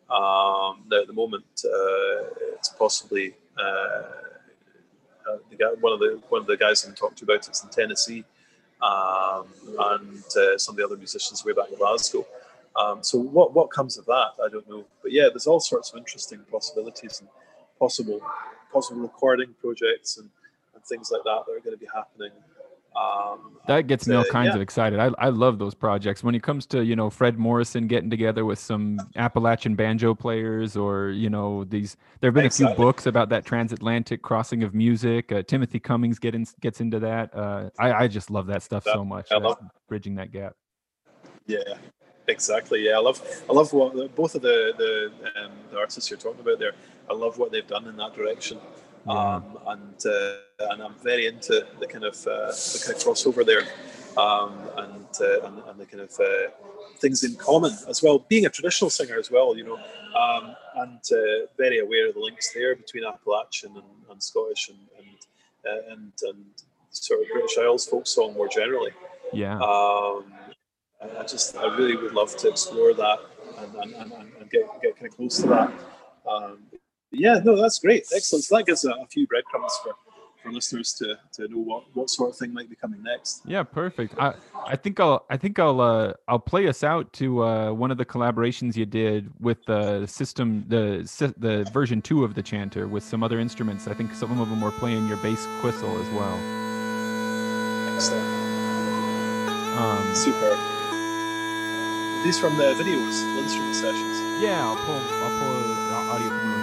um, now at the moment. Uh, it's possibly uh, uh, the guy, one of the one of the guys I'm talking to about it's in Tennessee, um, and uh, some of the other musicians way back in Glasgow. Um, so what what comes of that, I don't know. But yeah, there's all sorts of interesting possibilities and possible possible recording projects and, and things like that that are going to be happening. Um, That gets me all kinds yeah. of excited. I, I love those projects. When it comes to, you know, Fred Morrison getting together with some Appalachian banjo players or, you know, these, there have been a few books about that transatlantic crossing of music. Uh, Timothy Cummings get in, gets into that. Uh, I, I just love that stuff That- so much. I love- bridging that gap. Yeah, exactly. Yeah, I love I love what the, both of the the, um, the artists you're talking about there. I love what they've done in that direction, Yeah. um, and uh, and I'm very into the kind of uh, the kind of crossover there, um, and, uh, and and the kind of uh, things in common as well. Being a traditional singer as well, you know, um, and uh, very aware of the links there between Appalachian and, and Scottish and and, uh, and and sort of British Isles folk song more generally. Yeah. Um, and I just, I really would love to explore that and, and, and, and get, get kind of close to that. Um, yeah, no, that's great. Excellent. So that gives a, a few breadcrumbs for, for listeners to, to know what, what sort of thing might be coming next. Yeah, perfect. I I think I'll I think I'll uh I'll play us out to uh one of the collaborations you did with the system the the version 2 of the chanter with some other instruments. I think some of them were playing your bass whistle as well. Excellent. Um Super. These from the videos, instrument sessions. yeah, I'll pull I'll pull audio from